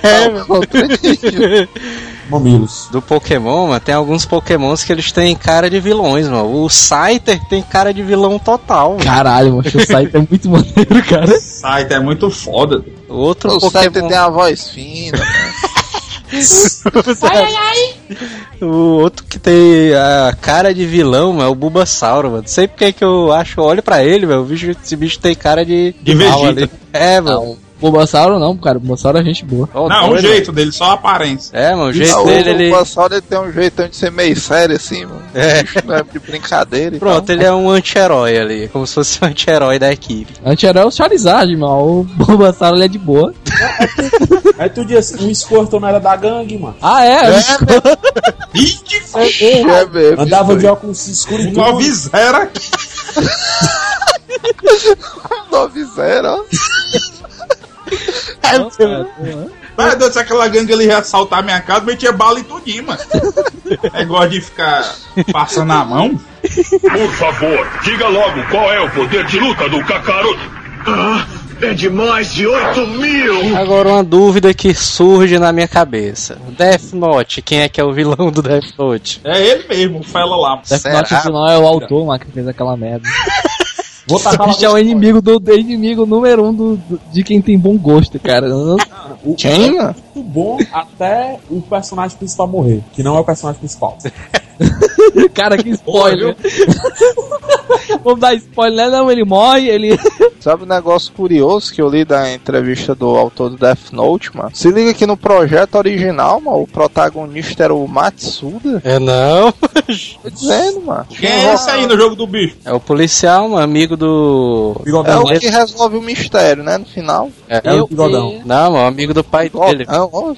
Quero comentar Mamilos. Do Pokémon, mano, tem alguns Pokémons que eles têm cara de vilões, mano. O Scyther tem cara de vilão total. mano. Caralho, mano, o site é muito maneiro, cara. Site é muito foda. O outro o Scyther Pokémon. tem a voz fina. né? O outro que tem a cara de vilão, mano, é o Bulbasauro, mano. Não sei porque que eu acho, olho pra ele, velho. o bicho- Esse bicho tem cara de, De mal Vegeta. ali. É, mano. Não, Bulbasauro não, cara. Bulbasauro é gente boa. Ó, Não, o doido, jeito dele, só a aparência. É, mano, o jeito Ah, o dele, ele. Tem um jeitão de ser meio sério assim, mano. É. Não é de brincadeira e Pronto, tal. ele é um anti-herói ali, como se fosse um anti-herói da equipe. Antes-herói é o Charizard, mano. O Bulbasauro ele é de boa. Aí tu diz, o Squirtle não era da gangue, mano. Ah, é? Ih, É mesmo. Andava de óculos escuro e o tudo. 9-0 aqui. 9-0, ó. Mas Deus, se aquela gangue ali ia assaltar minha casa, metia bala em tudinho, mano. É igual de ficar passando a mão. Por favor, diga logo qual é o poder de luta do Kakaroto. Ah, é de mais de 8 mil! Agora uma dúvida que surge na minha cabeça. Death Note, quem é que é o vilão do Death Note? É ele mesmo, o fela lá. Death Será? Note vilão é o autor, mano, que fez aquela merda. Vou tacar Esse bicho é o inimigo do é inimigo número um do, do- de quem tem bom gosto, cara. o Quem, mano? muito bom até o personagem principal morrer, que não é o personagem principal. cara, que spoiler. Vamos dar spoiler, né? não, ele morre, ele. Sabe um negócio curioso que eu li da entrevista do autor do Death Note, mano? Se liga que no projeto original, mano, o protagonista era o Matsuda. É não. Tô dizendo, mano. Quem é esse aí no jogo do bicho? É o policial, um amigo do. É o que resolve o mistério, né? No final. É, É o bigodão. Não, mano, amigo do pai Ó, dele. é, ó.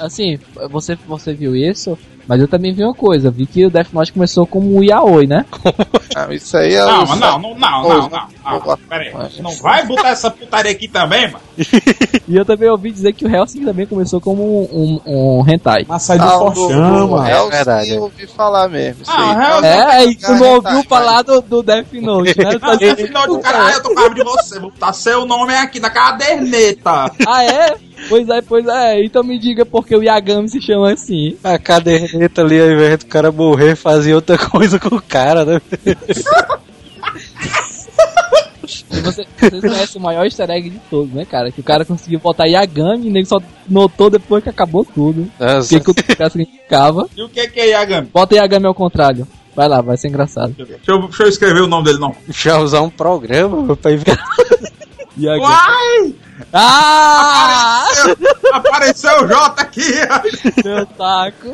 Assim, você, você viu isso, mas eu também vi uma coisa. Vi que o Death Note começou como um yaoi, né? Ah, Isso aí é Não, o- mas não, não, não, não, não. não. Pera aí, não vai botar essa putaria aqui também, mano. E eu também ouvi dizer que o Helsing também começou como um, um, um hentai. Mas sai do Ah, Forchan, mano. É verdade. Eu ouvi falar mesmo. isso Ah. Hell's- É, e tu não ouviu Hentai, falar do, do Death Note, né? Ah, no final do cara, ah, eu tô com de você. Vou botar seu nome aqui na caderneta. Ah, é? Pois é, pois é. Então me diga por que o Yagami se chama assim. A caderneta ali, ao invés do cara morrer, fazia outra coisa com o cara, né? E você, vocês conhecem o maior easter egg de todos, né, cara? Que o cara conseguiu botar Yagami e nem só notou depois que acabou tudo. O Nossa. que, que o cara significava. E o que que é Yagami? Bota Yagami ao contrário. Vai lá, vai ser engraçado. Deixa eu. Deixa eu- deixa eu escrever o nome dele, não. Já usar um programa pra ficar. Yagami. Uai! Ah! Apareceu o J aqui! Meu taco.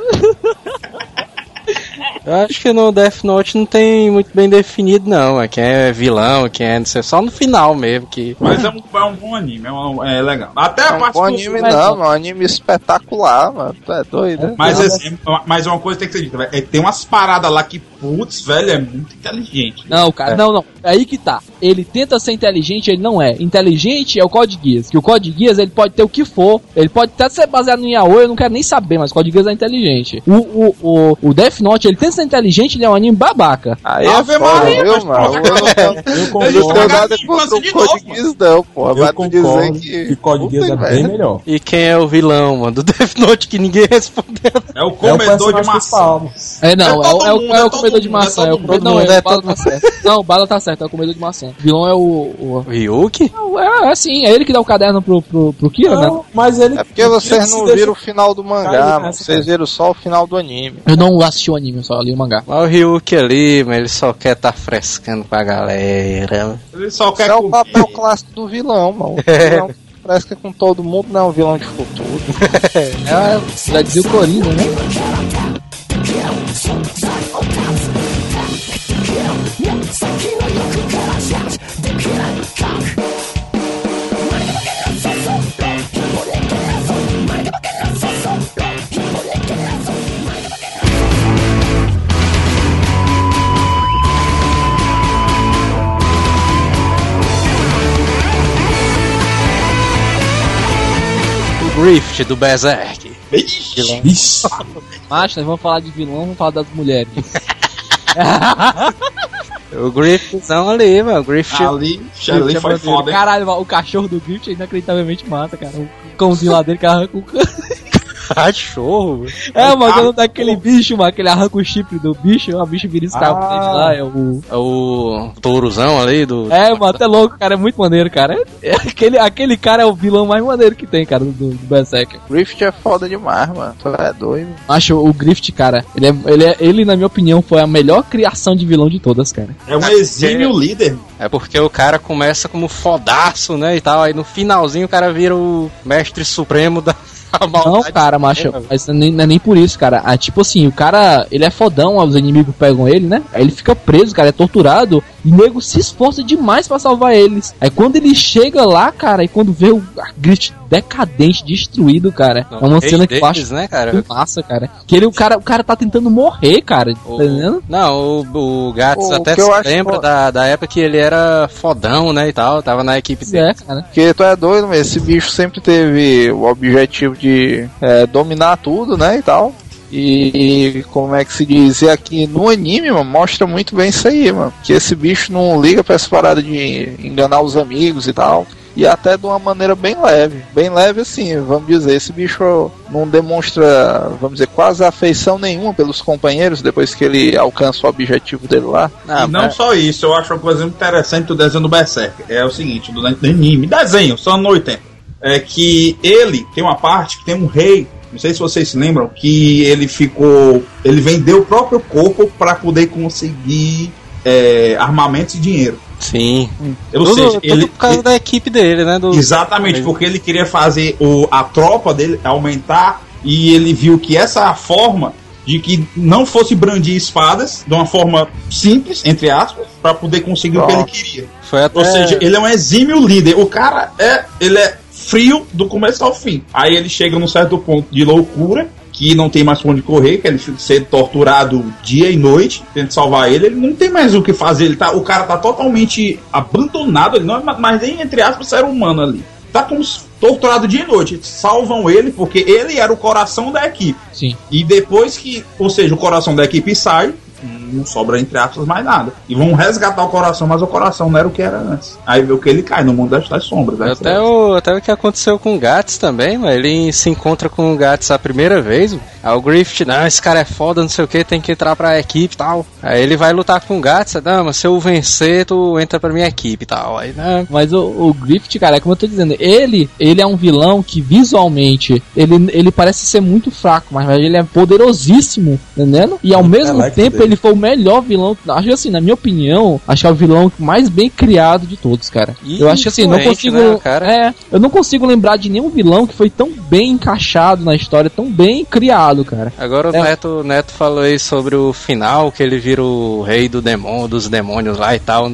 Eu acho que no Death Note não tem muito bem definido, não. É quem é vilão, quem é. Não sei, só no final mesmo que. Mas é um, é um bom anime, é, um- é legal. Até a É um parte bom do- anime não. É um anime espetacular, mano. Tu é doido, né? Mas, assim, mas uma coisa tem que ser dita, é, tem umas paradas lá que Putz, velho, é muito inteligente. Não, cara, não, não. É aí que tá. Ele tenta ser inteligente, ele não é. Inteligente é o Code Geass. Que o Code Geass, ele pode ter o que for. Ele pode até ser baseado no Yaoi, eu não quero nem saber, mas o Code Geass é inteligente. O, o, o, o Death Note, ele tenta ser inteligente, ele é um anime babaca. Aí é Ave foda, Maria, viu, mano? Eu não não concordo, tenho nada contra o de Code Geass, não, porra. eu Vai tu dizer concordo que. que Code Geass é bem velho. melhor. E quem é o vilão, mano, do Death Note que ninguém respondeu? É o É o comedor de maçã. É, não, É é, o- é, o- é é o todo comedor de é maçã. todo É o comedor, não, é, é o Bala tá certo. Não, o Bala tá certo, é o comedor de maçã. O vilão é o. o- Ryuki? É, é assim, é ele que dá o caderno pro, pro, pro Kira, né? Não, mas ele. É porque vocês não deixa- viram o final do mangá, nessa, Vocês viram só o final do anime. Eu não assisti o anime, eu só li o mangá. Mas o Ryuki ali, mas ele só quer tá frescando com a galera. Ele só quer é o papel clássico do vilão, mano. O vilão parece que é com todo mundo, não é um vilão de futuro. É, já dizia o Coringa, né? O Grift do Berserk. Ixi, Ixi, Macho, nós vamos falar de vilão, vamos falar das mulheres. O Griftzão ali, mano. O Grift. ali, ali foi foda? Caralho, o cachorro do Grift é inacreditavelmente massa, cara. O cãozinho lá dele que arranca o Cachorro. É, mano, quando aquele bicho, mano, que ele arranca o chifre do bicho, o bicho vira escravo Ah. dele lá, é o. É o tourozão ali do. É, mano, até louco, cara, é muito maneiro, cara. É, é aquele, aquele cara é o vilão mais maneiro que tem, cara, do, do Berserk. Griffith é foda demais, mano. Tu é doido. Acho o Grift, cara, ele, é, ele, é, ele, na minha opinião, foi a melhor criação de vilão de todas, cara. É um exímio líder. É porque o cara começa como fodaço, né? E tal. Aí no finalzinho o cara vira o mestre supremo da Não, cara, macho, É, mas nem, não é nem por isso, cara. Ah, tipo assim, o cara, ele é fodão, os inimigos pegam ele, né? Aí ele fica preso, cara, é torturado. E o nego se esforça demais pra salvar eles. Aí quando ele chega lá, cara, e quando vê o Grit decadente, destruído, cara. Não, é uma cena que eu acho né, cara? massa, cara. Que ele, o cara, o cara tá tentando morrer, cara. O- Tá entendendo? Não, o, o Gats O até se acho lembra fo- da, da época que ele era fodão, né, e tal, tava na equipe Pois dele. é, cara. Porque tu é doido, mas esse bicho sempre teve o objetivo de é, dominar tudo, né, e tal. E, como é que se diz? E aqui no anime, mano, mostra muito bem isso aí, mano. Que esse bicho não liga pra essa parada de enganar os amigos e tal. E até de uma maneira bem leve. Bem leve assim, vamos dizer. Esse bicho não demonstra, vamos dizer, quase afeição nenhuma pelos companheiros depois que ele alcança o objetivo dele lá. Ah, e não mas- só isso, eu acho uma coisa muito interessante do desenho do Berserk. É o seguinte, do do anime, desenho, só no 80. É que ele tem uma parte que tem um rei, não sei se vocês se lembram, que ele ficou. Ele vendeu o próprio corpo para poder conseguir é, armamentos e dinheiro. Sim. Ou tudo, seja, tudo ele, por causa da equipe dele, né? Do... Exatamente, porque ele queria fazer o, a tropa dele aumentar e ele viu que essa forma de que não fosse brandir espadas de uma forma simples, entre aspas, para poder conseguir o que ele queria. Foi até... Ou seja, ele é um exímio líder. O cara é, ele é frio do começo ao fim. Aí ele chega num certo ponto de loucura que não tem mais onde correr, que ele fica sendo torturado dia e noite, tenta salvar ele, ele não tem mais o que fazer, ele tá, o cara tá totalmente abandonado, ele não é mais nem entre aspas ser humano ali. Tá como torturado dia e noite. Salvam ele porque ele era o coração da equipe. Sim. E depois que, ou seja, o coração da equipe sai, não sobra entre aspas mais nada. E vão resgatar o coração, mas o coração não era o que era antes. Aí vê o que ele cai no mundo das, das sombras. né? Até o, até o que aconteceu com o Gats também, mano. Ele se encontra com o Gats a primeira vez. mano. Aí o Griffith, não, esse cara é foda, não sei o que, tem que entrar pra equipe e tal. Aí ele vai lutar com o Gats, não, mas se eu vencer, tu entra pra minha equipe e tal. Aí, né, Mas o, o Griffith, cara, é como eu tô dizendo, ele, ele é um vilão que visualmente ele, ele parece ser muito fraco, mas ele é poderosíssimo, entendendo? E ao mesmo intelecto tempo dele. Ele foi o melhor vilão. Acho que assim, na minha opinião, acho que é o vilão mais bem criado de todos, cara. E eu acho que assim, não consigo. né, cara? É, eu não consigo lembrar de nenhum vilão que foi tão bem encaixado na história, tão bem criado, cara. Agora o É. Neto, o Neto falou aí sobre o final, que ele vira o rei do demônio, dos demônios lá e tal.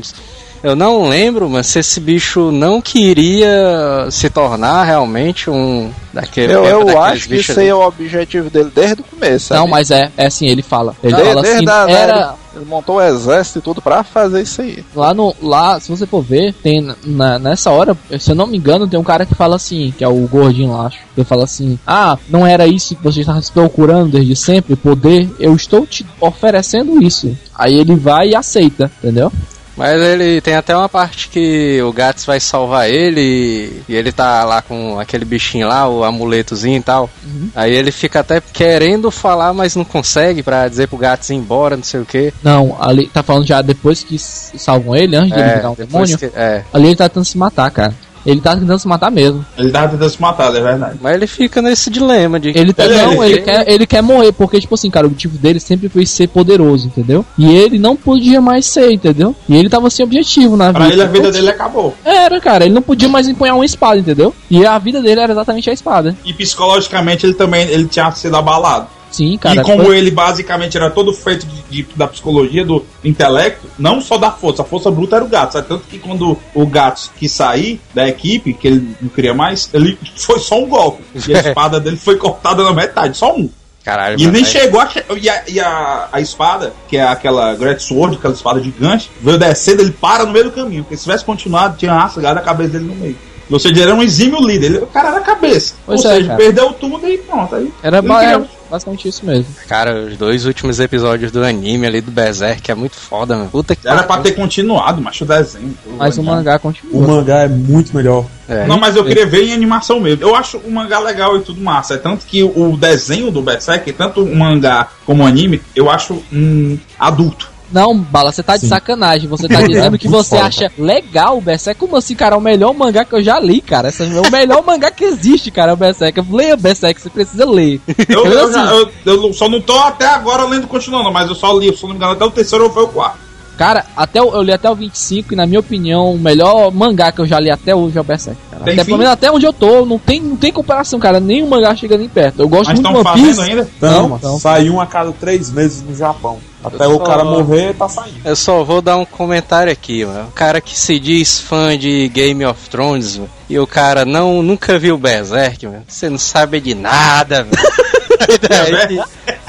Eu não lembro, mas se esse bicho não queria se tornar realmente um daquele. Eu, eu acho que aí é o objetivo dele desde o começo. Não, sabe? mas é, é assim, ele fala. Ele Desde- fala desde assim, a- era... Ele montou o exército e tudo pra fazer isso aí. Lá no. Lá, se você for ver, tem na- nessa hora, se eu não me engano, tem um cara que fala assim, que é o gordinho lá, acho. Ele fala assim: Ah, não era isso que você estava se procurando desde sempre, poder, eu estou te oferecendo isso. Aí ele vai e aceita, entendeu? Mas ele tem até uma parte que o Gats vai salvar ele e ele tá lá com aquele bichinho lá, o amuletozinho e tal. Aí ele fica até querendo falar, mas não consegue pra dizer pro Gats ir embora, não sei o que. Não, ali tá falando já depois que salvam ele, antes de ele virar um depois demônio. que- é. Ali ele tá tentando se matar, cara. Ele tá tentando se matar mesmo. Ele tava tentando se matar, é verdade. Mas ele fica nesse dilema de. Ele, tá, Ele- não, ele- ele, quer, ele quer morrer, porque, tipo assim, cara, o objetivo dele sempre foi ser poderoso, entendeu? E ele não podia mais ser, entendeu? E ele tava sem objetivo na Pra vida. ele a vida dele acabou. Era, cara, ele não podia mais empunhar uma espada, entendeu? E a vida dele era exatamente a espada. E psicologicamente ele também ele tinha sido abalado. Sim, cara. e como foi- ele basicamente era todo feito de, de- da psicologia, do intelecto, não só da força, a força bruta era o gato. Sabe? Tanto que quando o gato quis sair da equipe, que ele não queria mais, ele foi só um golpe. E a espada dele foi cortada na metade, só um. Caralho, E nem chegou a. che- E, a, e a, a espada, que é aquela Great Sword, aquela espada gigante, veio descendo, ele para no meio do caminho. Porque se tivesse continuado, tinha rasgado a cabeça dele no meio. Ou seja, ele era um exímio líder. Ele, o cara era a cabeça. Pois Ou é, seja, cara. perdeu tudo e pronto. Aí, Era ele ba- queria- é basicamente isso mesmo. Cara, os dois últimos episódios do anime ali do Berserk é muito foda, mano. Puta que Era pra ter continuado, mas o desenho. Mas o mangá continua. O mangá é muito melhor. É. Não, mas eu queria ver em animação mesmo. Eu acho o mangá legal e tudo massa. É tanto que o desenho do Berserk, tanto o mangá como o anime, eu acho um adulto. Não, Bala, você tá de Sim. sacanagem. Você tá dizendo que você foda. acha legal o Berserk. Como assim, cara? É o melhor mangá que eu já li, cara. Esse é o melhor mangá que existe, cara. É o Berserk. Leia o Berserk, você precisa ler. Eu, Eu, eu, assim, já- eu- eu só não tô até agora lendo continuando, mas eu só li, se não me engano, até o terceiro ou foi o quarto. Cara, até o- eu li até o 25 e na minha opinião, o melhor mangá que eu já li até hoje é o Berserk, cara. Tem Até, fim? pelo menos até onde eu tô, não tem, não tem comparação, cara. Nenhum mangá chega nem perto. Eu gosto Mas muito estão de One Piece. fazendo ainda? Então, Não, não. sai um a cada três meses no Japão. Até Eu o só- cara morrer, tá saindo. Eu só vou dar um comentário aqui, mano. O cara que se diz fã de Game of Thrones, mano, e o cara não nunca viu Berserk, mano. Você não sabe de nada, velho.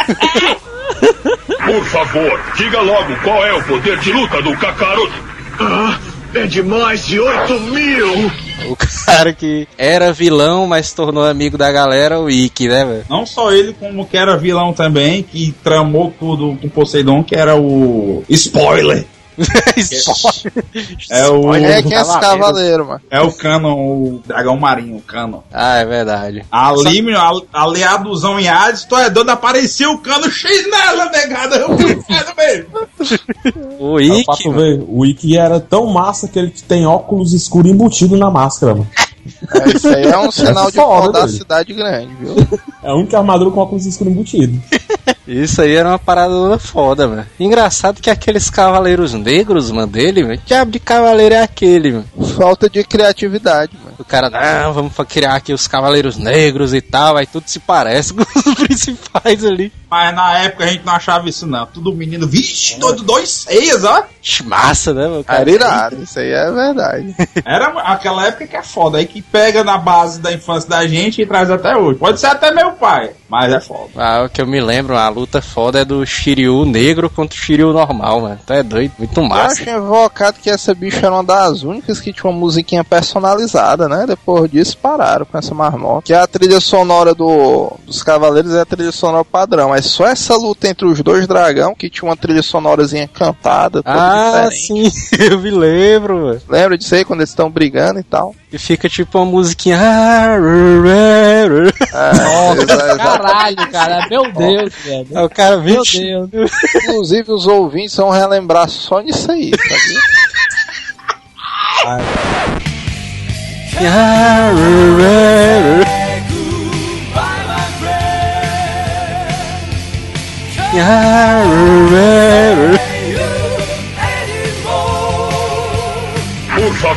Por favor, diga logo qual é o poder de luta do Kakaroto. Ah, é de mais de 8 mil! o cara que era vilão, mas se tornou amigo da galera, o Ikki, né, velho? Não só ele, como que era vilão também, que tramou tudo com Poseidon, que era o. Spoiler! É o. É quem é esse cavaleiro, mano? É o Canon, o dragão marinho, o Canon. Ah, é verdade. Ali, meu, a- ali a alusão em Hades, tu é doido, apareceu o Cano chinela, negada, eu fui mesmo. O É, pra Ikki, o Ikki era tão massa que ele tem óculos escuros embutido na máscara, mano. É, isso aí é um sinal de foda, da cidade grande, viu? É a única armadura com óculos escuros embutido. Isso aí era uma parada toda foda, mano. Engraçado que aqueles cavaleiros negros, mano, dele, velho. Que diabo de cavaleiro é aquele, mano? Falta de criatividade, mano. O cara, não, vamos fa- criar aqui os cavaleiros negros e tal, aí tudo se parece com os principais ali. Mas na época a gente não achava isso, não. Tudo menino, vixe, todo dois seias, ó. Massa, né, meu cara? Era irado, isso aí é verdade. Era aquela época que é foda, aí que pega na base da infância da gente e traz até hoje. Pode ser até meu pai, mas é foda. Ah, o que eu me lembro, a luta foda é do Shiryu negro contra o Shiryu normal, mano. Tu é doido, muito Eu massa. achei invocado que essa bicha era uma das únicas que tinha uma musiquinha personalizada, né? Depois disso pararam com essa marmota. Que a trilha sonora do, dos Cavaleiros é a trilha sonora padrão. Mas só essa luta entre os dois dragão que tinha uma trilha sonorazinha cantada, Ah, diferente. sim, eu me lembro, mano. Lembra disso aí quando eles estão brigando e tal? E fica tipo uma musiquinha. Ah. É, exa- Caralho, cara. Meu Deus, velho. Aí o cara Meu 20. Deus. Inclusive os ouvintes vão relembrar só nisso aí, sabia? Ah,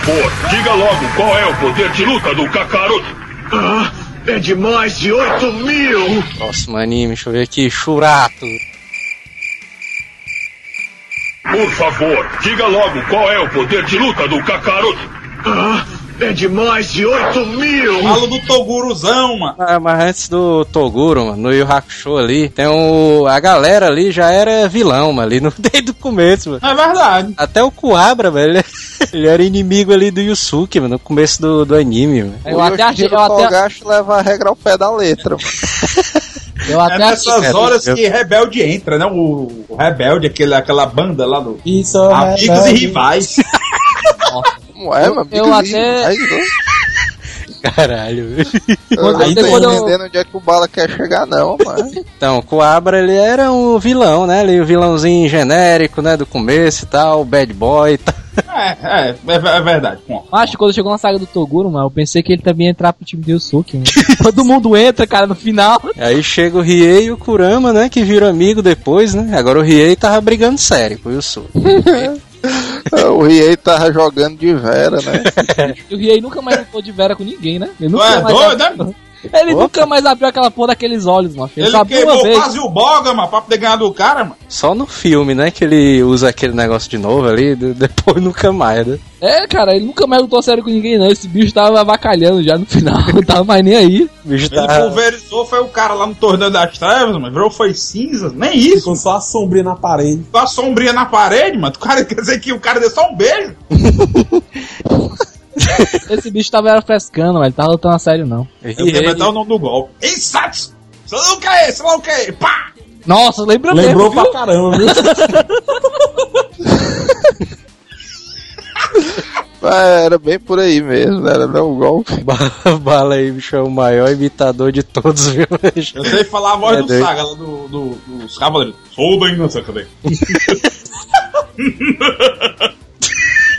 favor, diga logo qual é o poder de luta do Kakaroto. Ah, é de mais de 8 mil! Próximo anime, deixa eu ver aqui. Churato. Por favor, diga logo qual é o poder de luta do Kakaroto. Ah, é de mais de 8 mil! Falo do Toguruzão, mano. Ah, mas antes do Toguro, mano, no Yu Hakusho ali, tem o... A galera ali já era vilão, mano, ali no... desde o começo, mano. É verdade. Até o Kuabra, velho, ele... ele era inimigo ali do Yusuke, mano, no começo do, do anime, mano. Eu até achei, até, Togashi leva a regra ao pé da letra. mano. eu É até achei, nessas É, horas que Rebelde entra, né? O, o Rebelde, aquele, aquela banda lá do Isso Amigos e é. Rivais. Como é, Eu- mano? eu até- né? Caralho. Eu não tô quando eu- entendendo onde é que o Bala quer chegar, não, mano. Então, o Kuabra, ele era um vilão, né? Ele, o vilãozinho genérico, né? Do começo e tal, bad boy e tal. É, é, é, é verdade. Bom, Acho que quando chegou na saga do Toguro, mano, eu pensei que ele também ia entrar pro time do Yusuke, mano. Todo mundo entra, cara, no final. Aí chega o Riei e o Kurama, né? Que viram amigo depois, né? Agora o Riei tava brigando sério com o Yusuke. O Riei tava jogando de Vera, né? E o Riei nunca mais lutou de Vera com ninguém, né? Ele nunca é mais doido, né? Ele nunca mais abriu aquela porra daqueles olhos, mano. Ele, Ele só abriu uma queimou vez. quase o boga, mano, pra poder ganhar do cara, mano. Só no filme, né? Que ele usa aquele negócio de novo ali, de- depois nunca mais, né? É, cara, ele nunca mais lutou sério com ninguém, não. Esse bicho tava avacalhando já no final. Não tava mais nem aí. O bicho Ele tá. pulverizou, foi o cara lá no torneio das trevas, mano. Virou foi cinza. Nem isso. Ficou só a sombrinha na parede. Ficou a sombrinha na parede, mano. O cara quer dizer que o cara deu só um beijo. Esse bicho tava era frescando, mas ele tava lutando a sério, não. Eu quero Riei, meter o nome do golpe. Insatsu! Sei lá o que é, sei lá o que é. Pá! Nossa, lembra Lembrou mesmo, viu? pra caramba, viu? Era bem por aí mesmo? Era não o golpe. Bala, bala aí, bicho, é o maior imitador de todos, viu, bicho? Eu sei falar a voz É do doido. Saga, lá do, do, dos cavaleiros. Sou da cadê?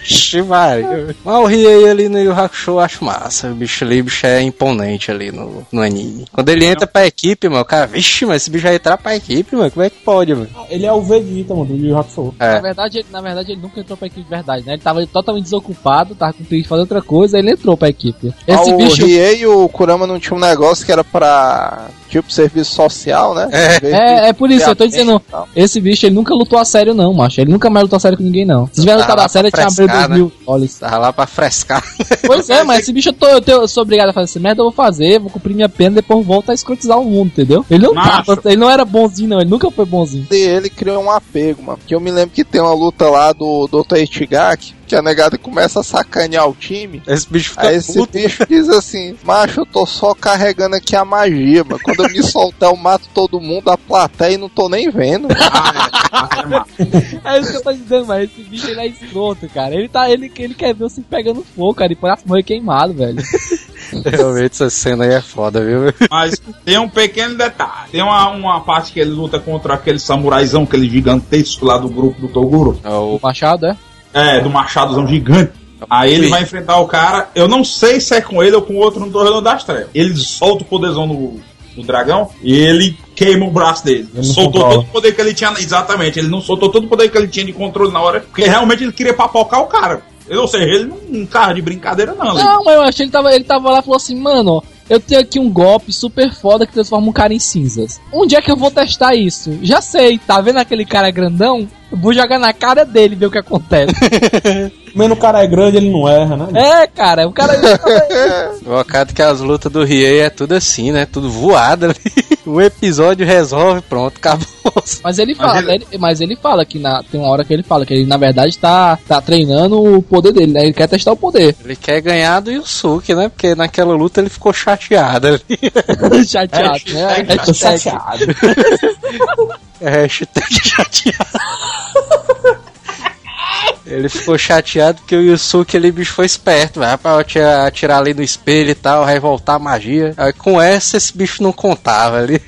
Ixi, Maria. Mas o Riei ali no Yu Hakusho eu acho massa. O bicho ali, o bicho é imponente ali no, no anime. Quando ele entra pra equipe, mano, o cara, vixe, mas esse bicho vai entrar pra equipe, mano, como é que pode, mano? Ele é o Vegeta, mano, do Yu Hakusho. Na É, verdade, ele, na verdade, ele nunca entrou pra equipe de verdade, né? Ele tava totalmente desocupado, tava com preguiça de fazer outra coisa, aí ele entrou pra equipe. Esse Ah, bicho. O Riei e o Kurama não tinha um negócio que era pra, tipo, serviço social, né? É. É, é por isso, eu tô dizendo, esse bicho ele nunca lutou a sério, não, macho. Ele nunca mais lutou a sério com ninguém, não. Se tiver Tá lutado a sério, ele tinha abrido dois mil olhos. tava lá pra frescar. Pois é, mas esse bicho eu, tô, eu, tô- eu sou obrigado a fazer essa merda, eu vou fazer, vou cumprir minha pena, depois volto a escrotizar o mundo, entendeu? Ele não Macho. tava, ele não era bonzinho, não, ele nunca foi bonzinho. E ele criou um apego, mano. Porque eu me lembro que tem uma luta lá do Dr. Ichigaki, que a negada começa a sacanear o time. Esse bicho fica Aí esse puto. bicho diz assim, macho, eu tô só carregando aqui a magia, mano. Quando eu me soltar, eu mato todo mundo da plateia e não tô nem vendo. É isso que eu tô dizendo, mas esse bicho ele é escroto, cara. Ele tá, ele, ele quer ver você pegando fogo, cara, e põe as mãos queimado, velho. Realmente essa cena aí é foda, viu? Mas tem um pequeno detalhe. Tem uma, uma parte que ele luta contra aquele samuraizão, aquele gigantesco lá do grupo do Toguro. É o O machado, é? É, do machadozão gigante. Aí ele vai enfrentar o cara. Eu não sei se é com ele ou com outro no Torneio das Trevas. Ele solta o poderzão no, no dragão e ele queima o braço dele. Soltou controla. todo o poder que ele tinha. Exatamente, ele não soltou todo o poder que ele tinha de controle na hora. Porque realmente ele queria papocar o cara. Ele, ou seja, ele não não tava de brincadeira, não. Ele- Não, mas eu achei que ele tava, ele tava lá e falou assim, mano, eu tenho aqui um golpe super foda que transforma um cara em cinzas. Onde é que eu vou testar isso? Já sei, tá vendo aquele cara grandão? Eu vou jogar na cara dele e ver o que acontece. Mas o cara é grande, ele não erra, né? é, cara, o cara. O Okada que as lutas do Riei é tudo assim, né? Tudo voado ali. Um episódio resolve, pronto, acabou. Mas ele fala, Mas ele- ele- mas ele fala que na, tem uma hora que ele fala que ele na verdade tá, tá treinando o poder dele, né? Ele quer testar o poder. Ele quer ganhar do Yusuke, né? Porque naquela luta ele ficou chateado ali. Chateado, né? Hashtag Tô Hashtag. chateado. É hashtag chateado. Ele ficou chateado porque o Yusuke ali, bicho, foi esperto, vai pra atirar, atirar ali no espelho e tal, vai voltar a magia. Aí com essa, esse bicho não contava ali.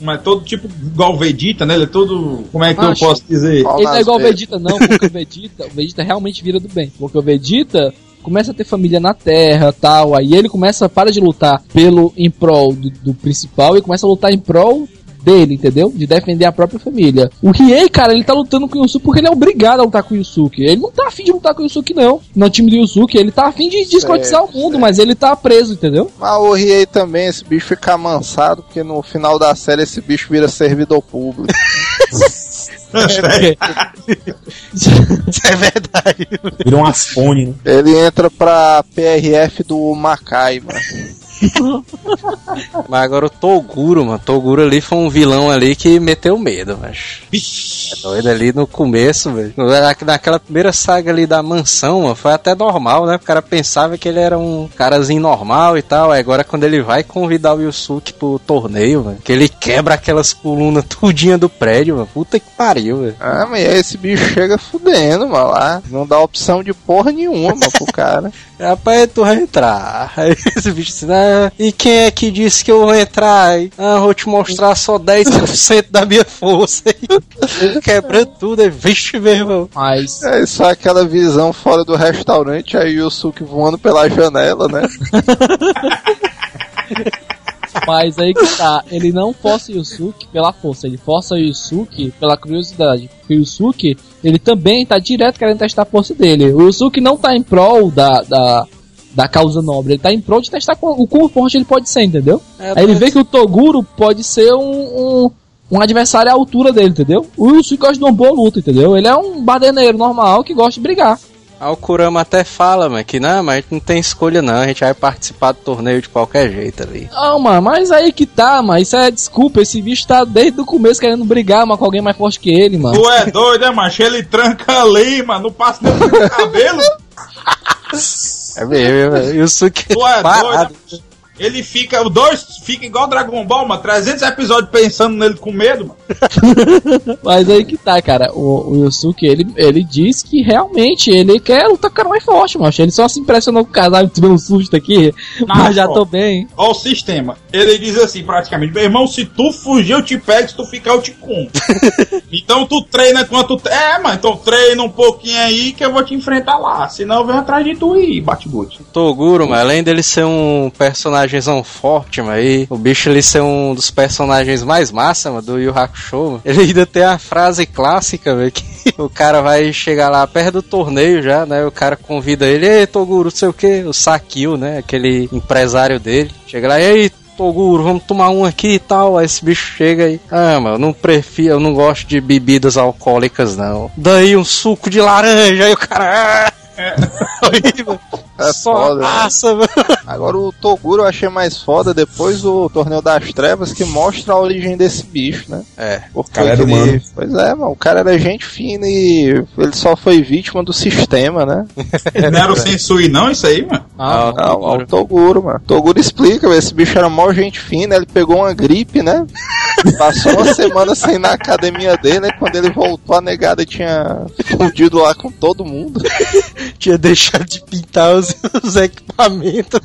Mas todo tipo igual o Vegeta, né? Ele é todo. Como é que eu posso dizer? Ele não é igual. Vegeta, não, porque o Vegeta, o Vegeta realmente vira do bem. Porque o Vegeta começa a ter família na Terra tal, aí ele começa, para de lutar pelo em prol do, do principal e começa a lutar em prol dele, entendeu? De defender a própria família. O Riei, cara, ele tá lutando com o Yusuke porque ele é obrigado a lutar com o Yusuke. Ele não tá afim de lutar com o Yusuke, não. No time do Yusuke, ele tá afim de descortizar o mundo, mas ele tá preso, entendeu? Mas o Riei também, esse bicho fica amansado, porque no final da série esse bicho vira servidor público. Isso é verdade. Virou um Asfone, né? Ele entra pra PRF do Macai, mano. Mas agora o Toguro, mano. Toguro ali foi um vilão ali que meteu medo, mas. É doido ali no começo, velho. Na- Naquela primeira saga ali da mansão, mano, foi até normal, né? O cara pensava que ele era um carazinho normal e tal. Aí agora quando ele vai convidar o Yusuke pro torneio, mano, que ele quebra aquelas colunas tudinha do prédio, mano. Puta que pariu, velho. Ah, mas esse bicho chega fudendo, mano, lá. Não dá opção de porra nenhuma, mano, pro cara. Rapaz, tu vai entrar. Aí esse bicho assim, ah, e quem é que disse que eu vou entrar? Aí, Ah, vou te mostrar só 10% da minha força. Aí, Quebra tudo, aí, vixe, meu irmão. Mas É só aquela visão fora do restaurante, aí o Yusuke voando pela janela, né? Mas aí que tá, ele não força o Yusuke pela força, ele força o Yusuke pela curiosidade. Porque o Yusuke, ele também tá direto querendo testar a força dele. O Yusuke não tá em prol da, da, da causa nobre, ele tá em prol de testar o quão forte ele pode ser, entendeu? É, aí ele vê que o Toguro pode ser um, um, um adversário à altura dele, entendeu? O Yusuke gosta de uma boa luta, entendeu? Ele é um badeneiro normal que gosta de brigar. Aí o Kurama até fala, mano, que não, mas a gente não tem escolha não, a gente vai participar do torneio de qualquer jeito ali. Não, mano, mas aí que tá, mano. Isso é desculpa. Esse bicho tá desde o começo querendo brigar, mas com alguém mais forte que ele, mano. Tu é doido, é, macho? Ele tranca ali, mano. Não passa nem no cabelo. É mesmo, e o Suki Tu é parado. doido. Ele fica, o dois fica igual Dragon Ball, mano. 300 episódios pensando nele com medo, mano. Mas aí que tá, cara. O, o Yusuke, ele, ele diz que realmente ele quer lutar com o cara mais forte, mano. Ele só se impressionou com o casal, tive um susto aqui, mas já ó. tô bem. Ó o sistema. Ele diz assim, praticamente, meu irmão, se tu fugir, eu te pego, se tu ficar, eu te como. então tu treina quanto... É, mano, então treina um pouquinho aí que eu vou te enfrentar lá. Senão eu venho atrás de tu e bate bote. Toguro, mas além dele ser um personagemzão forte, mas aí o bicho ele ser um dos personagens mais massa, mano, do Yu Hakusho, mano, ele ainda tem a frase clássica, velho, que o cara vai chegar lá perto do torneio já, né? O cara convida ele, ei, Toguro, sei o que, o Sakio, né? Aquele empresário dele. Chega lá, e Toguro, vamos tomar um aqui e tal. Aí esse bicho chega aí. Ah, mano, eu não prefiro, eu não gosto de bebidas alcoólicas, não. Daí um suco de laranja, aí o cara. Horrível. É Só foda, né? massa, mano. Agora o Toguro eu achei mais foda depois do Torneio das Trevas que mostra a origem desse bicho, né? É. Porque cara era ele- humano. Pois é, mano, o cara era gente fina e ele só foi vítima do sistema, né? Não era o Sensui não, isso aí, mano? Ah, Não, ó, o Toguro, mano. Toguro explica, esse bicho era mó gente fina, ele pegou uma gripe, né? Passou uma semana sem ir na academia dele, e quando ele voltou, a negada tinha fudido lá com todo mundo. tinha deixado de pintar os, os equipamentos.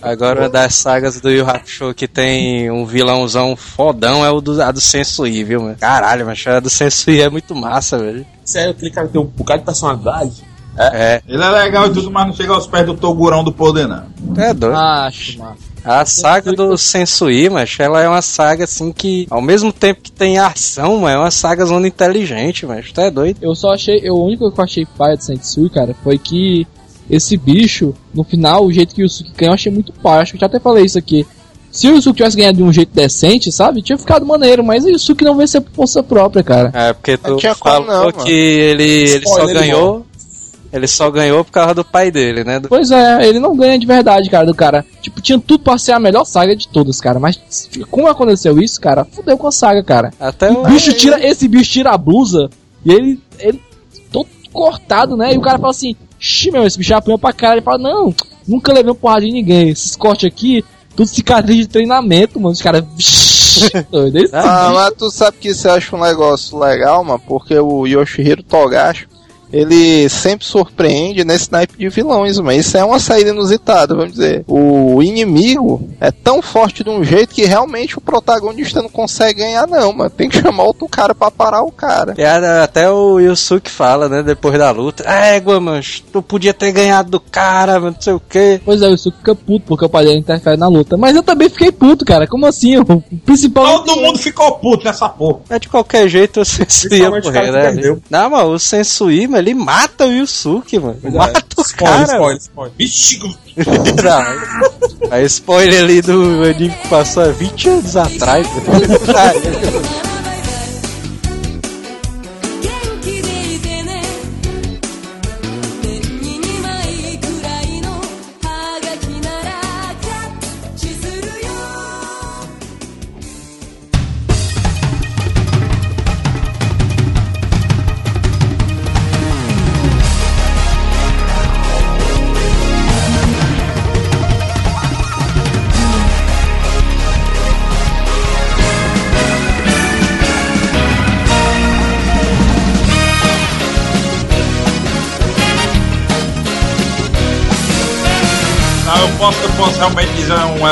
Agora, uma das sagas do Yu Hakusho que tem um vilãozão fodão é o do, a do Sensui, viu, mano? Caralho, mas a do Sensui é muito massa, velho. Sério, aquele cara tem um bocado de personalidade. É, Ele é legal e tudo, mas não chega aos pés do Togurão do poder, não. é doido. Acho, mano. A saga do Sensui, mas ela é uma saga assim que, ao mesmo tempo que tem ação, mas é uma saga zona inteligente, mas tu é doido. Eu só achei. Eu, o único que eu achei paia do Sensui, cara, foi que esse bicho, no final, o jeito que o Yusuke ganhou, eu achei muito paia. Acho que eu já até falei isso aqui. Se o Yusuke tivesse ganhado de um jeito decente, sabe? Tinha ficado maneiro, mas o Yusuke não venceu por força própria, cara. É, porque tu Não tinha como falou não, que ele, ele só Spoiler, ganhou. Ele só ganhou por causa do pai dele, né? Do- Pois é, ele não ganha de verdade, cara, do cara. Tipo, tinha tudo pra ser a melhor saga de todas, cara. Mas como aconteceu isso, cara, fudeu com a saga, cara. Até O o. bicho tira, esse bicho tira a blusa e ele, ele todo cortado, né? E o cara fala assim, xi, meu, esse bicho apanhou pra cara. Ele fala, não, nunca levei um porrada de ninguém. Esses cortes aqui, tudo cicatriz de treinamento, mano. Os caras, doido. Esse Ah, mas tu sabe que eu acho um negócio legal, mano, porque o Yoshihiro Togashi, ele sempre surpreende nesse naipe de vilões, mas isso é uma saída inusitada, vamos dizer. O inimigo é tão forte de um jeito que realmente o protagonista não consegue ganhar, não, mano. Tem que chamar outro cara pra parar o cara. E até o Yusuke fala, né, depois da luta. Égua, mano, tu podia ter ganhado do cara, mano, não sei o quê. Pois é, o Yusuke fica puto porque o pai dele interfere na luta. Mas eu também fiquei puto, cara. Como assim? O principal. Todo mundo ficou puto nessa porra. Mas de qualquer jeito o Sensui ia morrer, né? Não, mano, o Sensui, mano, ele mata o Yusuke, mano. Pois é. Mata o Spoiler, cara. spoiler, spoiler. Vixe. A spoiler ali do anime que passou há 20 anos atrás.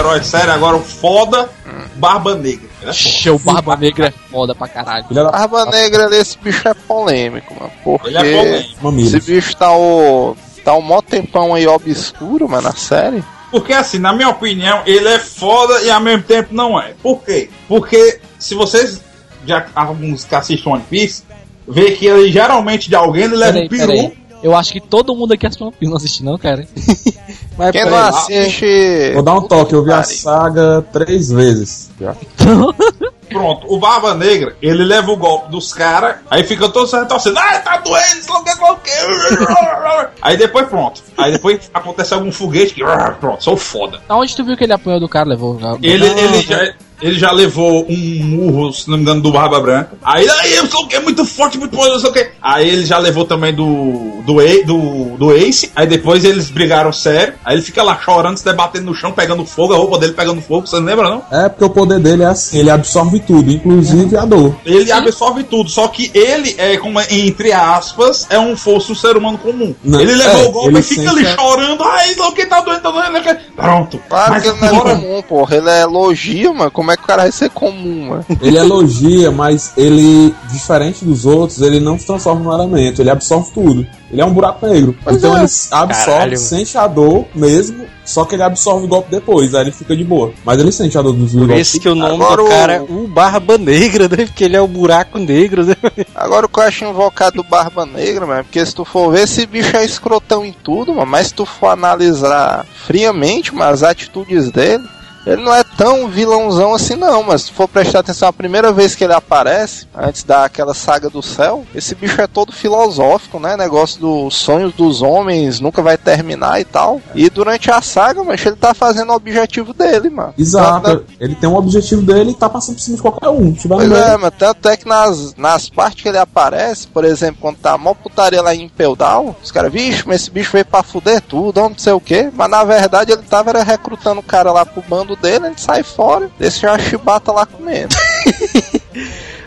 herói sério, agora o foda, Barba Negra. Ele é foda. Show, Barba Negra é foda pra caralho. Filha da Barba Negra, esse bicho é polêmico, mano. Porque Ele é polêmico. esse bicho tá o. tá um mó tempão aí obscuro, mano, na série. Porque assim, na minha opinião, ele é foda e ao mesmo tempo não é. Por quê? Porque se vocês, já alguns que assistem One Piece, vê que ele geralmente de alguém ele leva Peraí, um peru. peraí. Eu acho que todo mundo aqui assistiu One Piece, não assiste não, cara. Mas Quem não assiste. Vou dar um toque, eu vi a saga três vezes. já. Pronto, o Barba Negra, ele leva o golpe dos caras, aí fica todo se retorcendo, ah, tá doendo, não quer o quê. Aí depois pronto. Aí depois acontece algum foguete que. Pronto, sou foda. Aonde tu viu que ele apanhou do cara? Levou. Ele, ele, já, ele já levou um murro, se não me engano, do Barba Branca. Aí, aí eu o que, muito forte, muito poderoso, não sei o que. Aí ele já levou também do, do, do, do Ace. Aí depois eles brigaram sério. Aí ele fica lá chorando, se debatendo no chão, pegando fogo, a roupa dele pegando fogo, você não lembra não? É porque o poder dele é assim, ele absorve tudo, inclusive a dor. Ele absorve tudo, só que ele é como entre aspas, é um fosse um ser humano comum. Não, ele levou é, o golpe ele e fica ali a- chorando, ai, não, quem tá doendo, tá doendo, Pronto. Claro Mas que ele não é agora- comum, porra. Ele é elogio, mano. Como é que o cara vai ser comum, mano? Ele elogia, mas ele, diferente dos outros, ele não se transforma num elemento, ele absorve tudo. Ele é um buraco negro. Pois então é. ele absorve, Caralho. sente a dor mesmo, só que ele absorve o golpe depois, aí ele fica de boa. Mas ele sente a dor dos Por golpes. isso que o nome Agora do o- cara é o Barba Negra, né? Porque ele é o buraco negro, né? Agora o que eu acho invocado do Barba Negra, mano, porque se tu for ver, esse bicho é escrotão em tudo, mano, mas se tu for analisar friamente, mano, as atitudes dele, ele não é tão vilãozão assim não, mas se for prestar atenção, a primeira vez que ele aparece, antes daquela saga do céu, esse bicho é todo filosófico, né, negócio dos sonhos dos homens nunca vai terminar e tal, e durante a saga, mas ele tá fazendo o objetivo dele, mano. Exato, Tanto- ele tem um objetivo dele e tá passando por cima de qualquer um. No Pois é, mas tanto é que nas, nas partes que ele aparece, por exemplo, quando tá mó putaria lá em Down, os caras, vixe, mas esse bicho veio pra fuder tudo, não sei o que, mas na verdade ele tava era recrutando o cara lá pro bando dele, a gente sai fora, deixa a chibata lá comendo.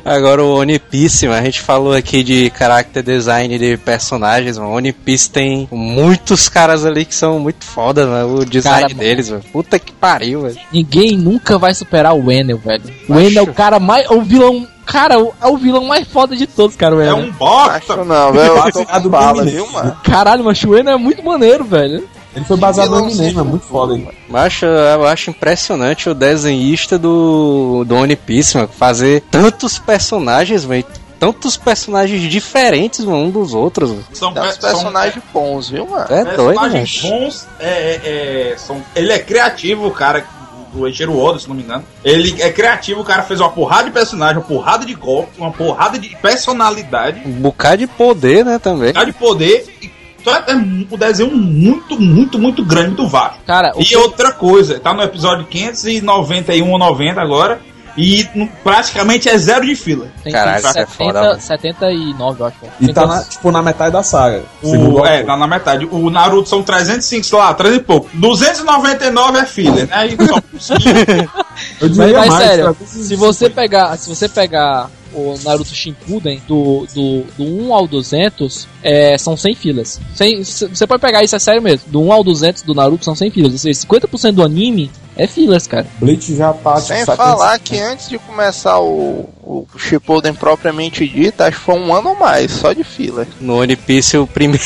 Agora o One Piece, a gente falou aqui de character design de personagens, mano. One Piece tem muitos caras ali que são muito foda, mano. O design Cara, deles, mano. Puta que pariu, velho. Ninguém nunca vai superar o Enel, velho. O Enel é o cara mais. O vilão. Cara, o- é o vilão mais foda de todos, cara, o É um bosta. Acho não, velho, eu tô com bala, viu, mano? Caralho, mas o Enel é muito maneiro, velho. Ele foi baseado no Eminem, é muito foda. Hein? Macho, eu acho impressionante o desenhista do, do One Piece, mano. Fazer tantos personagens, velho. Tantos personagens diferentes, mano, um dos outros. mano. São, pe- são personagens bons, viu, mano? É doido, personagens bons. É, é, é, são, ele é criativo, o cara. Do Eiichiro Oda, se não me engano. Ele é criativo, o cara fez uma porrada de personagem, uma porrada de golpe, uma porrada de personalidade, Um bocado de poder, né, também. porrada de poder. E então é, é um desenho muito, muito, muito grande, muito vasto. Cara, E outra coisa, tá no episódio 591 ou 90 agora. E praticamente é zero de fila. tem Caralho, tem isso é 70, foda, mano. 79, eu acho. E tá na, tipo na metade da saga. O, é, tá na metade. O Naruto são 305, sei lá, 300 e pouco. 299 é filler, né? E só Eu Mas, diria mas mais, sério, se você pegar, se você pegar o Naruto Shippuden do, do, do 1 ao 200, é, são 100 filas. 100, c- você pode pegar isso, é sério mesmo. Do 1 ao 200 do Naruto são 100 filas. Ou seja, 50% do anime é filas, cara. Bleach já tá tipo, Sem 70. falar que antes de começar o, o Shippuden propriamente dito, acho que foi um ano ou mais, só de fila. No One Piece, o primeiro.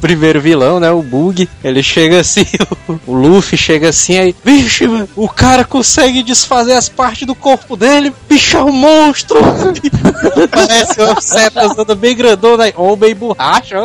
Primeiro vilão, né? O Bug. Ele chega assim, o Luffy chega assim aí. Vixe, mano, o cara consegue desfazer as partes do corpo dele. Bicho é um monstro! Parece uma seta toda bem grandona aí. Ou bem borracha.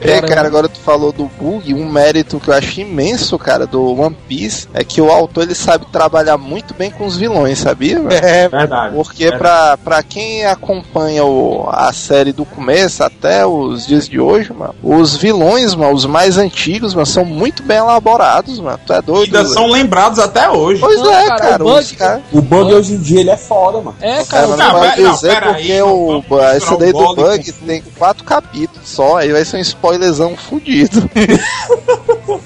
É, cara, agora tu falou do bug, um mérito que eu acho imenso, cara, do One Piece, é que o autor ele sabe trabalhar muito bem com os vilões, sabia? É, Verdade. Porque pra, pra quem acompanha o, a série do começo até os dias de hoje, mano, os vilões, mano, os mais antigos, mano, são muito bem elaborados, mano. Tu é doido? Ainda são lembrados até hoje. Pois Não, é, cara, cara. o os Bug- caras- O bug hoje em dia ele é foda, mano. É, Cara, cara. mas Não, não pode pera- não, dizer porque aí, o, esse daí o do Bug tem quatro capítulos só, aí vai ser um spoiler spoilerzão fudido.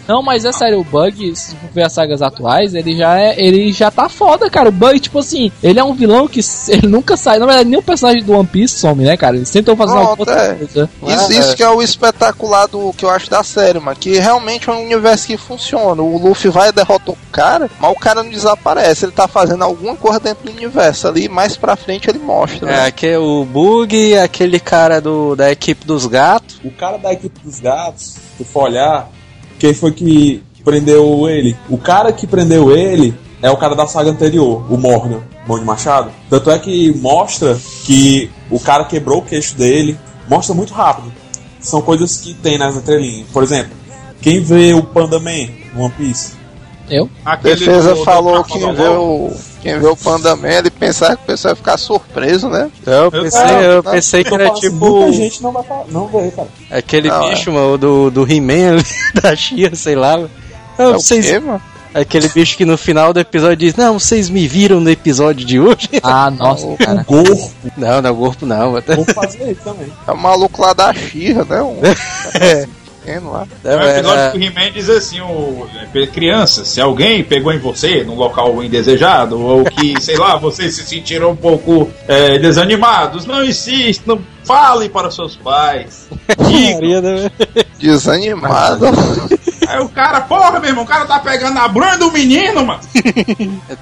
Não, mas é sério, o Bug, se for ver as sagas atuais, ele já é. Ele já tá foda, cara. O Bug, tipo assim, ele é um vilão que ele nunca sai. Na verdade, nenhum personagem do One Piece some, né, cara? Eles tentam fazer Pronto, outra é. coisa. Isso, isso que é o espetacular do que eu acho da série, mano. Que realmente é um universo que funciona. O Luffy vai e derrota o cara, mas o cara não desaparece. Ele tá fazendo alguma coisa dentro do universo ali. Mais pra frente ele mostra. É, né? aqui é o Bug, aquele cara do, da equipe dos gatos. O cara da equipe dos gatos, se tu for olhar, quem foi que prendeu ele? O cara que prendeu ele é o cara da saga anterior, o Morgan, Mão de Machado. Tanto é que mostra que o cara quebrou o queixo dele, mostra muito rápido. São coisas que tem nas entrelinhas. Por exemplo, quem vê o Panda Man no One Piece? Eu? Aquele Defesa do- falou que da vê o. Quem vê o Panda Man, ele pensava que o pessoal ia ficar surpreso, né? Eu pensei, eu pensei que era assim, tipo muita gente não vai não vê, cara. aquele Não, é. bicho, mano, do, do He-Man ali, da Chia, sei lá. mano. Não, É o vocês, quê, mano? Aquele bicho que no final do episódio diz: Não, vocês me viram no episódio de hoje? Ah, nossa, cara. Gorpo, Não, não é o corpo não. vou fazer isso também. É o maluco lá da Xirra, né? Um pequeno lá. É um É, episódio é, que o He-Man diz assim, o, é, criança, se alguém pegou em você num local indesejado, ou que, sei lá, vocês se sentiram um pouco é, desanimados, não insistam, fale para os seus pais. Maria, né? Desanimado. Aí o cara, porra, meu irmão, o cara tá pegando a branda do menino, mano.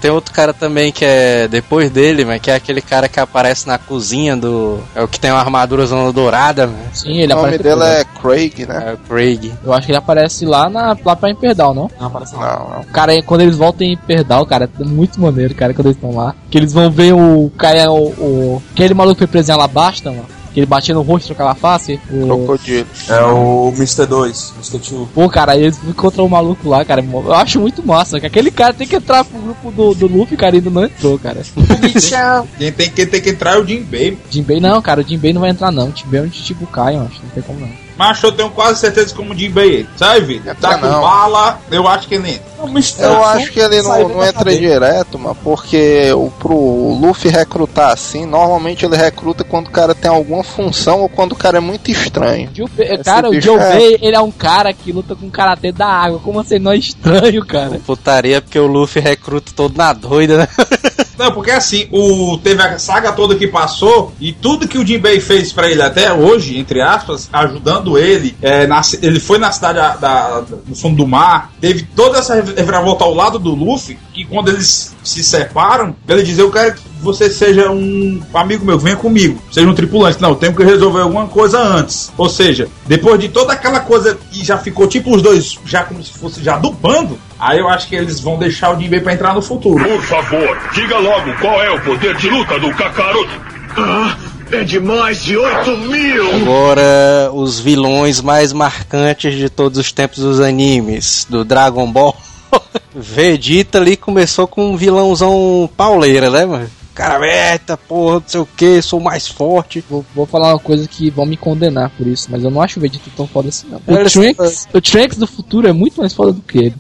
Tem outro cara também que é depois dele, mas que é aquele cara que aparece na cozinha do. É o que tem uma armadura zona dourada, mano. Sim, ele o nome aparece. dele depois, né? é Craig, né? É o Craig. Eu acho que ele aparece lá, na, lá pra Imperdal, não? Não aparece não. Não, não. Cara, quando eles voltam em Imperdal, cara, é muito maneiro, cara, quando eles estão lá. Que eles vão ver o cara, o. o aquele maluco que foi preso em Alabasta, mano. Que ele batia no rosto, trocava a face. O... Crocodilo. É o Mr. 2, Mr. 2. Pô, cara, aí eles encontram o maluco lá, cara. Eu acho muito massa, que aquele cara tem que entrar pro grupo do, do Luffy, cara, ainda não entrou, cara. Quem tem que, tem que entrar é o Jinbei. Jinbei não, cara, o Jinbei não vai entrar não. O Jinbei é um Chichibukai, eu acho, não tem como não. Mas eu tenho quase certeza como o Jinbei entra. Sabe, Tá Entra com não. bala, eu acho que ele entra. Não, Mr. Eu acho que ele não, não entra cadeia. direto, mano, porque o, pro Luffy recrutar assim, normalmente ele recruta quando o cara tem alguma função ou quando o cara é muito estranho. Esse cara, o bicho é- ele é um cara que luta com karatê da água. Como assim? Não é estranho, cara. Putaria porque o Luffy recruta todo na doida, né? Não, porque assim, o, teve a saga toda que passou e tudo que o Jinbei fez pra ele até hoje, entre aspas, ajudando ele, é, na ele foi na cidade da, da- do fundo do mar, teve toda essa reviravolta ao lado do Luffy, que quando eles se separam, ele diz, eu quero que você seja um amigo meu, venha comigo, seja um tripulante. Não, eu tenho que resolver alguma coisa antes. Ou seja, depois de toda aquela coisa que já ficou tipo os dois, já como se fosse já do bando, aí eu acho que eles vão deixar o Jinbei pra entrar no futuro. Por favor, diga logo qual é o poder de luta do Kakaroto. Ah, é de mais de 8 mil! Agora, os vilões mais marcantes de todos os tempos dos animes, do Dragon Ball. Vegeta ali começou com um vilãozão pauleira, né, mano? Cara, eita, porra, não sei o que, sou mais forte. Vou, vou falar uma coisa que vão me condenar por isso, mas eu não acho o Vegeta tão foda assim, não. O Trunks, o Trunks do futuro é muito mais foda do que ele.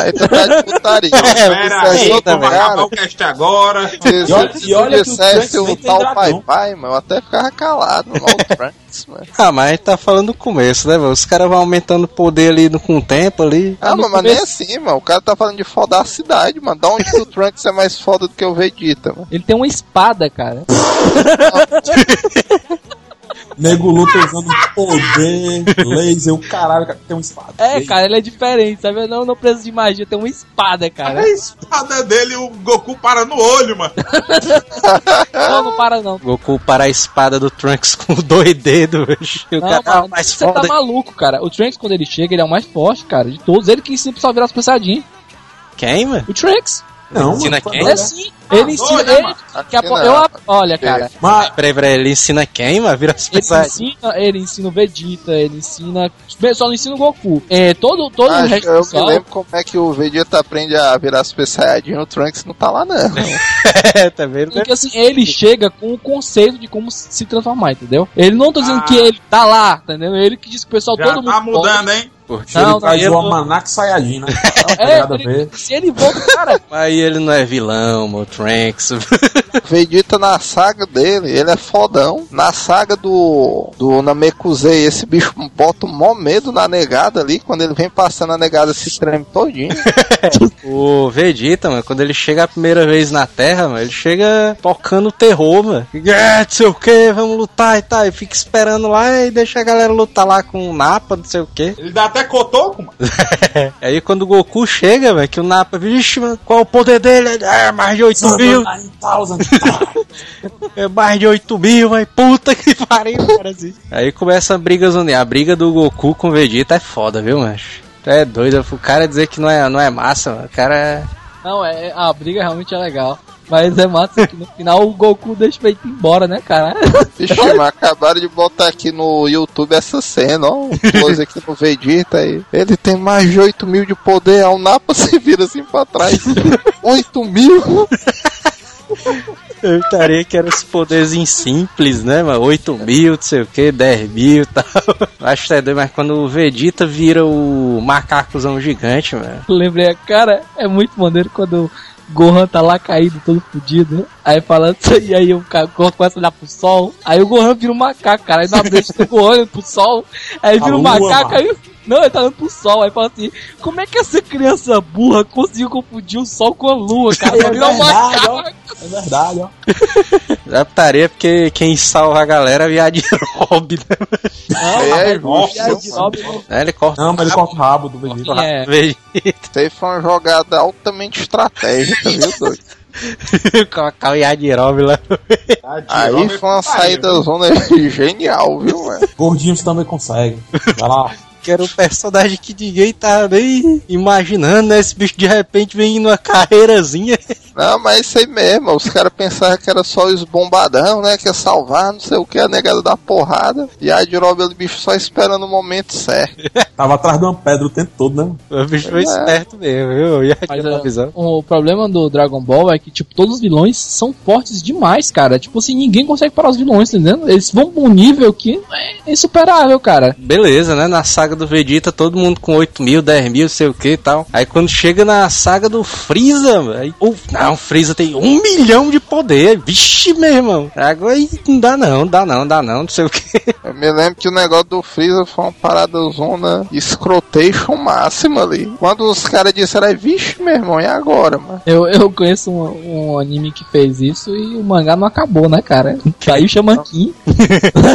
Aí tu tá de putaria. Pera Você aí, é vamos também. acabar o cast agora. Se, E olha- se e olha o dissesse Trunks o tal Pai. Pai, mano, eu até ficava calado. O Trunks, mano. Ah, mas a gente tá falando do começo, né, velho? Os caras vão aumentando o poder ali no, com o tempo ali. Ah, mano, mas nem assim, mano. O cara tá falando de foda a cidade, mano. Da onde o Trunks é mais foda do que o Vegeta, mano? Ele tem uma espada, cara. Nego luta usando poder, laser, o caralho, cara, tem um espada. É, cara, ele é diferente, sabe? Eu não, não preciso de magia, tem uma espada, cara. A espada dele, o Goku para no olho, mano. Não, não para não. Goku para a espada do Trunks com dois dedos, velho. O Não, cara é o mano, mais você tá foda. maluco, cara. O Trunks, quando ele chega, ele é o mais forte, cara, de todos. Ele que ensina o pessoal virar os pensadinhos. Quem, mano? O Trunks. Não, Ensina mano, quem? É sim. Ele ensina. doido, Ele, mano. daqui a pouco- eu, olha, cara. Mas, Peraí, peraí, ele ensina quem, mano? Vira as Ele pessoas. ensina, ele ensina o Vegeta, ele ensina. Só não ensina o Goku. É, todo todo o Acho, resto eu do me pessoal. lembro como é que o Vegeta aprende a virar Super Saiyajin. O Trunks não tá lá, não. É, tá vendo? Porque assim, ele chega com o conceito de como se transformar, entendeu? Ele não tá dizendo Ah. que ele tá lá, entendeu? Ele que diz que o pessoal Já todo mundo. tá mudando, hein? Porque Não, ele traz o Almanac Sayajin, né? É, ele, se ele volta, cara, Aí ele não é vilão, o Trunks. Vegeta na saga dele, ele é fodão. Na saga do, do Namekusei, esse bicho bota um mó medo na negada ali. Quando ele vem passando a negada se treme todinho. o Vegeta, mano, quando ele chega a primeira vez na Terra, mano, ele chega tocando terror, mano. É, não sei o que, vamos lutar e tal. E fica esperando lá e deixa a galera lutar lá com o Napa, não sei o que. Ele dá até cotoco, mano. Aí quando o Goku chega, velho, que o Napa, vixe, mano, qual o poder dele? É mais de 8 mil. É mais de 8 mil, vai puta que pariu, cara, assim. Aí começa a briga zone. A briga do Goku com o Vegeta é foda, viu, macho? Tu É doido, o cara dizer que não é, não é massa, mano. O cara é. não, é, a briga realmente é legal. Mas é massa que no final o Goku deixa ele ir embora, né, cara? Vixe, mas acabaram de botar aqui no YouTube essa cena, ó. Um close aqui no Vegeta aí. Ele tem mais de 8 mil de poder, ao Napa se vira assim pra trás. 8 mil? Eu estaria que eram os poderzinhos simples, né, mano? 8 mil, não sei o que, 10 mil e tal. Acho que é doido, mas quando o Vegeta vira o macacozão gigante, mano. Lembrei, cara, é muito maneiro quando o Gohan tá lá caído, todo fudido. Aí fala, e aí o Gohan começa a olhar pro sol. Aí o Gohan vira um macaco, cara. Aí na frente do Gohan pro sol. Aí vira A um lua, macaco, mano. aí. Não, ele tá olhando pro sol. Aí fala assim: Como é que essa criança burra conseguiu confundir o sol com a lua, cara? É Pra virar um verdade, ó. É verdade, ó. Adaptaria porque quem salva a galera é viado Rob, né? Não, É, viado de nobre, Aí ele corta Não, mas ele corta o rabo do Vegeta. É. Vegeta Isso aí foi uma jogada altamente estratégica, viu, doido? colocar o Yajirobe lá. Aí foi uma saída zona genial, viu, mano? Gordinhos também conseguem. Vai lá. Que era um personagem que ninguém tá nem imaginando, né? Esse bicho de repente vem numa carreirazinha. Não, mas é isso aí mesmo. Os caras pensavam que era só os bombadão, né? Que ia salvar, não sei o que, a negada da porrada. E a Jirobe, o bicho só esperando o momento certo. Tava atrás de uma pedra o tempo todo, né? O bicho foi É. esperto mesmo, viu? Mas, Yajirobe é, o problema do Dragon Ball é que, tipo, todos os vilões são fortes demais, cara. Tipo assim, ninguém consegue parar os vilões, tá entendendo? Eles vão pra um nível que é insuperável, cara. Beleza, né? Na saga do Vegeta, todo mundo com 8 mil, 10 mil, sei o que e tal. Aí quando chega na saga do Freeza, aí, oh, não, o Freeza tem um milhão de poder. Vixe, meu irmão. Agora aí não dá não, dá não, dá não, não sei o que. Eu me lembro que o negócio do Freeza foi uma parada zona escrotation máxima ali. Quando os caras disseram, vixe, meu irmão, e agora, mano? Eu, eu conheço um, um anime que fez isso e o mangá não acabou, né, cara? Saiu Shamankin.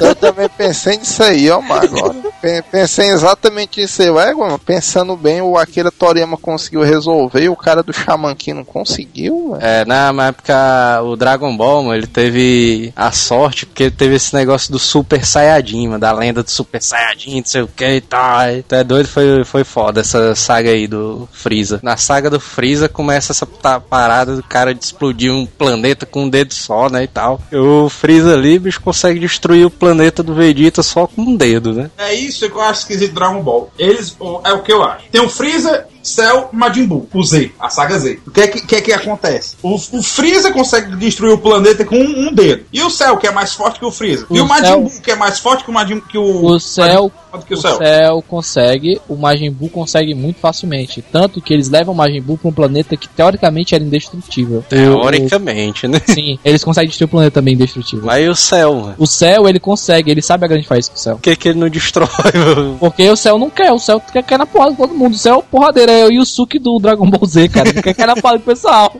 Eu também pensei nisso aí, ó, mano, agora. Pe- Pensei exatamente nisso aí, ué, mano, pensando bem, o Akira Toriyama conseguiu resolver e o cara do Shaman King não conseguiu, É, na época o Dragon Ball, mano, ele teve a sorte porque teve esse negócio do Super Saiyajin, mano, da lenda do Super Saiyajin, não sei o que e tal. Então é doido, foi, foi foda essa saga aí do Freeza. Na saga do Freeza começa essa parada do cara de explodir um planeta com um dedo só, né, e tal. E o Freeza ali, bicho, consegue destruir o planeta do Vegeta só com um dedo, né? É isso que eu acho esquisito Dragon Ball. Eles, é o que eu acho. Tem o Freeza, Cell, Majin Buu, o Z, a saga Z. O que é que, que, é que acontece? O, o Freeza consegue destruir o planeta com um, um dedo. E o Cell, que é mais forte que o Freeza. e O o Majin Cell- Buu, que é mais forte que o Majin que o, O Cell, Majin- que o o Cell. Cell consegue, o Majin Buu consegue muito facilmente. Tanto que eles levam o Majin Buu pra um planeta que teoricamente era indestrutível. Teoricamente, né? O- Sim, eles conseguem destruir o planeta também indestrutível. Mas e o céu, mano? O Cell, ele consegue, ele sabe a grande faísca do Cell. Por que, que ele não destrói, mano? Porque o Cell não quer, o Cell quer, quer na porrada de todo mundo. O Cell é o porradeiro, é o Yusuke do Dragon Ball Z, cara. Ele quer, quer na porrada do pessoal.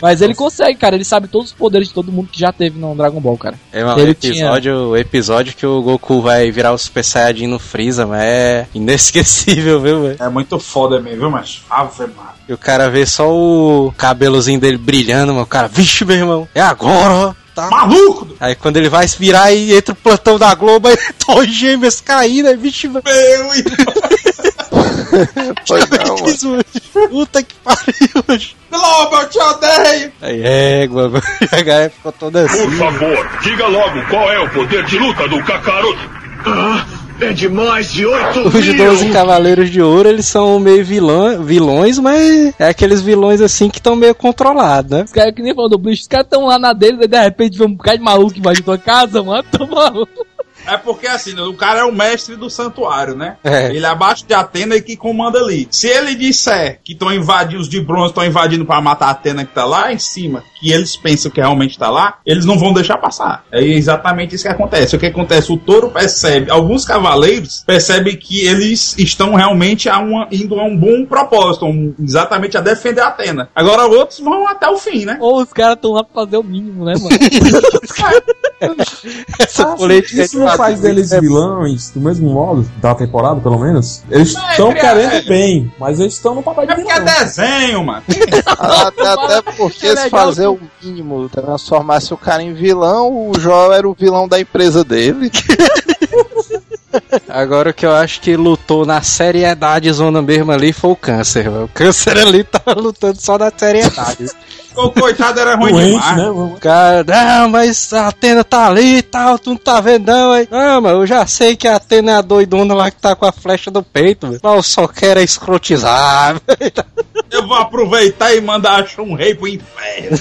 Mas ele consegue, cara. Ele sabe todos os poderes de todo mundo que já teve no Dragon Ball, cara. É, mano, Ele o episódio, o episódio que o Goku vai virar o Super Saiyajin no Freeza, mas é inesquecível, viu, velho? É muito foda mesmo, viu, macho? Ave Maria. E o cara vê só o cabelozinho dele brilhando, mano. O cara, vixe, meu irmão, é agora, ó. Tá. Maluco! Aí quando ele vai se virar e entra o plantão da Globo, aí torre gêmeas caindo, aí vixe, meu Meu irmão. Foi não, mano. Puta que pariu. Globo, eu te odeio! Aí égua, mano. A galera ficou toda assim. Por favor, diga logo qual é o poder de luta do Kakaroto. Ah, é de mais de 8 Os mil. 12 Cavaleiros de Ouro, eles são meio vilã, vilões, mas é aqueles vilões assim que estão meio controlados, né? Os caras que nem falou do bicho, os caras tão lá na dele, e de repente vem um bocado de maluco que vai de tua casa, mano. Tô maluco. É porque assim, o cara é o mestre do santuário, né? É. Ele é abaixo de Atena e que comanda ali. Se ele disser que estão invadindo, os de bronze estão invadindo pra matar a Atena que tá lá em cima, que eles pensam que realmente tá lá, eles não vão deixar passar. É exatamente isso que acontece. O que acontece? O touro percebe, alguns cavaleiros percebem que eles estão realmente a uma- indo a um bom propósito, um- exatamente a defender a Atena. Agora outros vão até o fim, né? Ou os caras estão lá pra fazer o mínimo, né, mano? Essa Ah, política isso não de faz deles vilões do mesmo modo, da temporada pelo menos. Eles É, estão criado, querendo é. bem, mas eles estão no papel de É porque é vilão. desenho, mano. Até, até porque É se fazer o mínimo, transformasse o cara em vilão, o Joel era o vilão da empresa dele. Agora o que eu acho que lutou na seriedade zona mesmo ali foi o câncer. velho. O câncer ali tava lutando só na seriedade. O coitado era ruim Doente, demais. né? Cara, não, mas a Atena tá ali e tal, tu não tá vendo não, aí. Não, mas eu já sei que a Atena é a doidona lá que tá com a flecha no peito, velho. Mas eu só quero é escrotizar. Eu vou aproveitar e mandar um rei pro inferno.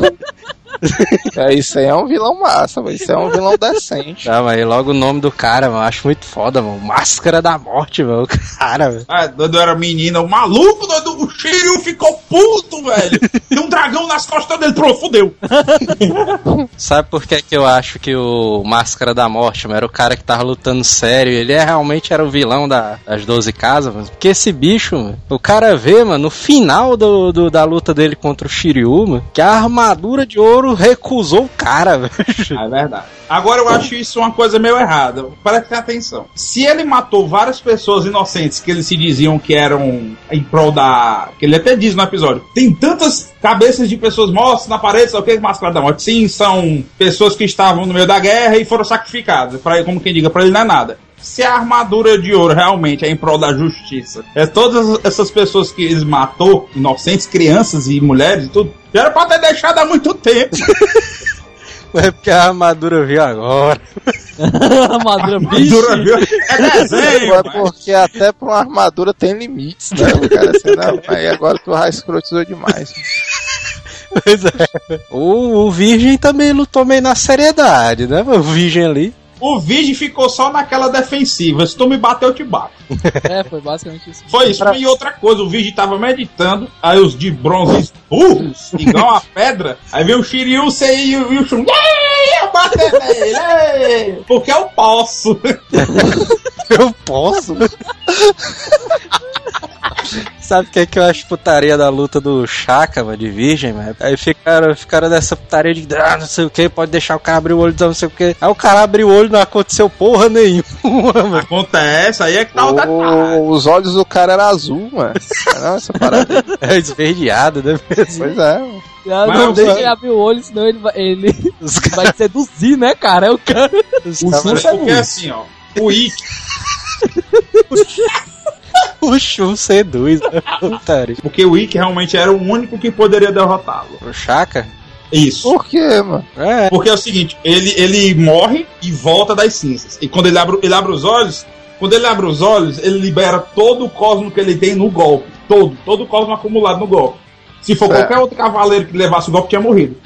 É, isso aí é um vilão massa, mas isso é um vilão decente. Tá, mas logo o nome do cara, mano, eu acho muito foda, mano. Máscara da morte, mano. O cara, velho. Ah, doido era menina, o maluco, doido, o Shiryu ficou puto, velho. Tem um dragão nas costas dele, pronto, fudeu. Sabe por que, que eu acho que o Máscara da Morte, mano, era o cara que tava lutando sério? Ele é, realmente era o vilão da- das 12 casas, mano. Porque esse bicho, mano, o cara vê, mano, no final do, do- da luta dele contra o Shiryu, mano, que a armadura de ouro recusou o cara, velho. É verdade. Agora eu acho isso uma coisa meio errada. Prestem atenção. Se ele matou várias pessoas inocentes que eles se diziam que eram em prol da. que ele até diz no episódio. Tem tantas cabeças de pessoas mortas na parede, sabe o que Máscara da Morte? Sim, são pessoas que estavam no meio da guerra e foram sacrificadas. Pra, como quem diga, pra ele não é nada. Se a armadura de ouro realmente é em prol da justiça, é todas essas pessoas que eles matou, inocentes, crianças e mulheres e tudo, já era pra ter deixado há muito tempo. É porque a armadura veio agora. Armadura Armadura, bicho. viu? É desenho, É mas- porque até pra uma armadura tem limites, né? O cara assim, não, aí agora tu já escrotizou demais. Pois é. O, o Virgem também lutou meio na seriedade, né? O Virgem ali. O vídeo ficou só naquela defensiva. Se tu me bater, eu te bato. É, foi basicamente isso. Foi isso. E outra coisa, o vídeo tava meditando. Aí os de bronze burros, igual a pedra. Aí veio o Shiryu e o, e o Shun. "Ei, Eu bater nele! ei!" Porque eu posso. Eu posso? Sabe o que é que eu acho putaria da luta do Chaka, mano, de virgem, mano? Aí ficaram, ficaram dessa putaria de ah, não sei o que, pode deixar o cara abrir o olho, não sei o que. Aí o cara abriu o olho e não aconteceu porra nenhuma, mano. Acontece, aí é que tá o. O- os olhos do cara eram azul, mano. Não, essa parada. É esverdeado, né? Pois é, mano. Ah, Mas não eu deixa ele abrir o olho, senão ele vai, ele Os vai seduzir, né, cara? É o cara. Os O caras- Xuxa é Luiz. assim, ó. O Ikki, O Shun seduz, né? Porque o Ikki realmente era o único que poderia derrotá-lo. O Chaka? Isso. Por quê, mano? É. Porque é o seguinte, ele, ele morre e volta das cinzas. E quando ele abre, ele abre os olhos, quando ele abre os olhos, ele libera todo o cosmo que ele tem no golpe. Todo, todo o cosmo acumulado no golpe. Se for Certo. qualquer outro cavaleiro que levasse o golpe, tinha morrido.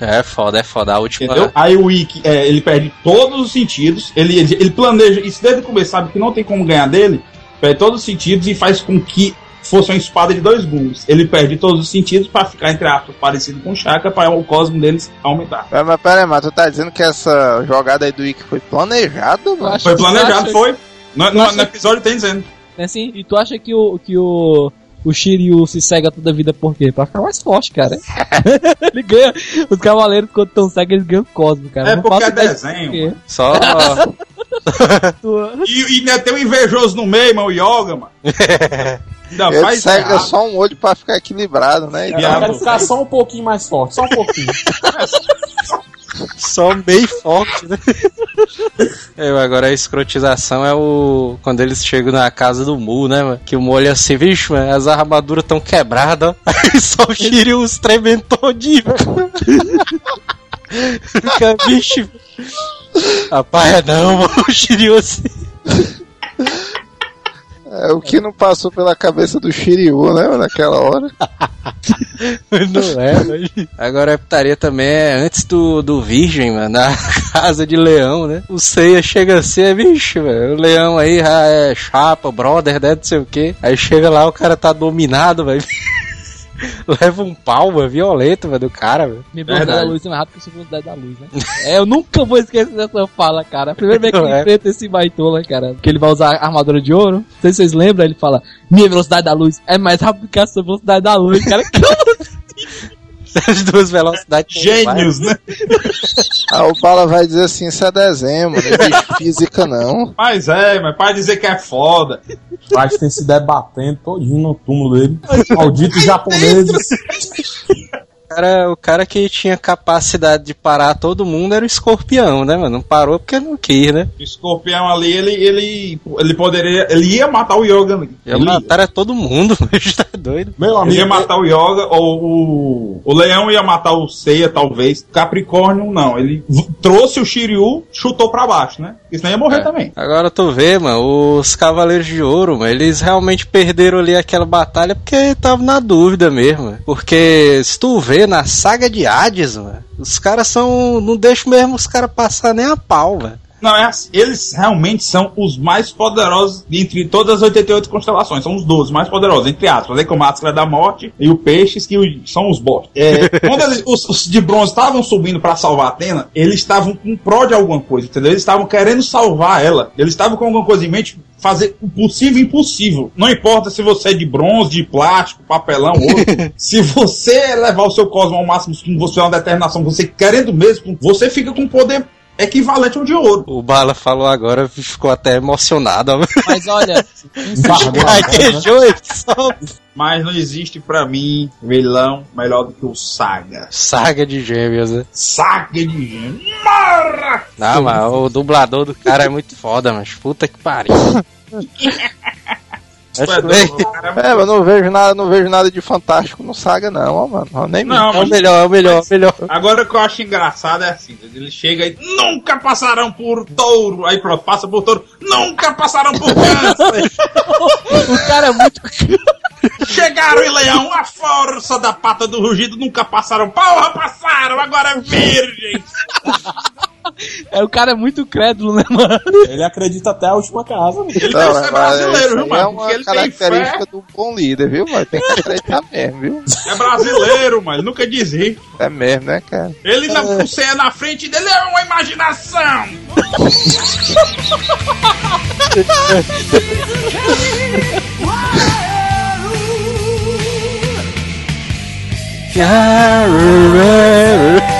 É foda, é foda. A última. Entendeu? Aí o Ikki, é, ele perde todos os sentidos. Ele, ele, ele planeja isso desde o começo, sabe que não tem como ganhar dele. Perde todos os sentidos e faz com que fosse uma espada de dois gumes. Ele perde todos os sentidos pra ficar, entre aspas, parecido com o Shaka, para o cosmo deles aumentar. Mas, mas pera aí, mas tu tá dizendo que essa jogada aí do Ikki foi planejada, Foi que- planejado, foi. No, no- no episódio tem dizendo. É assim, e tu acha que o, que o, o Shiryu se cega toda a vida por quê? Pra ficar mais forte, cara. ele ganha. Os cavaleiros, quando estão cegos, eles ganham cosmo, cara. É Não porque é desenho. Só. E, e ainda tem um invejoso no meio, mano, o Yoga, mano. Ainda Ele faz cega errado. só um olho pra ficar equilibrado, né? Eu Viado. quero ficar só um pouquinho mais forte, só um pouquinho. Só bem forte, né? É, agora a escrotização é o. Quando eles chegam na casa do Mu, né, mano? Que o Mu olha assim, vixe, mano, as armaduras tão quebradas, ó. Aí só o Shiryu os tremendo todinho. Fica, vixe. Rapaz, é não, mano. O Shiryu assim. É o que não passou pela cabeça do Shiryu, né? Naquela hora. Não é, mas... Agora a putaria também é antes do, do Virgem, mano, na casa de leão, né? O Seiya chega assim, é bicho, velho. O leão aí já é chapa, brother, né? Não sei o que. Aí chega lá, o cara tá dominado, velho. Leva um palma violento, velho, do cara, velho. Me velocidade da luz é mais rápido que a sua velocidade da luz, né? é, eu nunca vou esquecer dessa fala, cara. A primeira vez que ele É. enfrenta esse baitola, cara, que ele vai usar armadura de ouro. Não sei se vocês lembram, ele fala: Minha velocidade da luz é mais rápido que a sua velocidade da luz, cara. As duas velocidades. Gênios, né? Ah, o Bala vai dizer assim, isso é desenho, mano. Não existe física, não. Mas é, mas para dizer que é foda. Vai ter se debatendo todinho no túmulo dele. Malditos japoneses. O cara, o cara que tinha capacidade de parar todo mundo era o escorpião, né, mano? Não parou porque não quis, né? O escorpião ali, ele, ele, ele poderia. Ele ia matar o Yoga ali. Já Ele, mataram todo mundo, mas tá doido. Meu ele amigo, ia matar o Yoga, ou o, o Leão ia matar o Seiya, talvez. Capricórnio, não. Ele trouxe o Shiryu, chutou pra baixo, né? Isso nem ia morrer É. também. Agora tu vê, mano, os Cavaleiros de Ouro, mano, eles realmente perderam ali aquela batalha porque estavam na dúvida mesmo. mano. Porque se tu vê na saga de Hades, mano, os caras são. não deixam mesmo os caras passar nem a pau, velho. Não, é assim, eles realmente são os mais poderosos entre todas as 88 constelações. São os 12 mais poderosos, entre aspas. Aí com a Máscara da Morte e o Peixes, que são os boss. É, quando eles- os, os de bronze estavam subindo pra salvar a Atena, eles estavam com pró de alguma coisa, entendeu? Eles estavam querendo salvar ela. Eles estavam com alguma coisa em mente, fazer o possível e impossível. Não importa se você é de bronze, de plástico, papelão, ouro. se você levar o seu cosmo ao máximo, se você é uma determinação, você querendo mesmo, você fica com poder equivalente ao de ouro. O Bala falou agora, ficou até emocionado. Mas olha, Gaguejou só. Mas não existe pra mim vilão melhor do que o Saga. Saga de gêmeos, né? Saga de gênio. Morra! Não, mas o dublador do cara é muito foda, mas puta que pariu. Cara, É, mas não vejo nada, não vejo nada de fantástico no Saga, não, ó, mano. Ó, Nem Não, É o mas melhor, é o melhor, é o melhor. agora o que eu acho engraçado é assim: ele chega e nunca passarão por touro. Aí pronto, passa por touro, nunca passarão por câncer. o cara é muito. Chegaram em leão, a força da pata do rugido, nunca passaram. Porra, passaram, agora é virgem. É, o cara é muito crédulo, né, mano? ele acredita até a última casa. né? Ele Não, deve é, ser brasileiro, viu, mano? é uma ele tem característica fé. do bom líder, viu, mano? Tem que acreditar mesmo, viu? É brasileiro, mano. Nunca desiste. É mesmo, né, cara? Ele na você na frente dele é uma imaginação.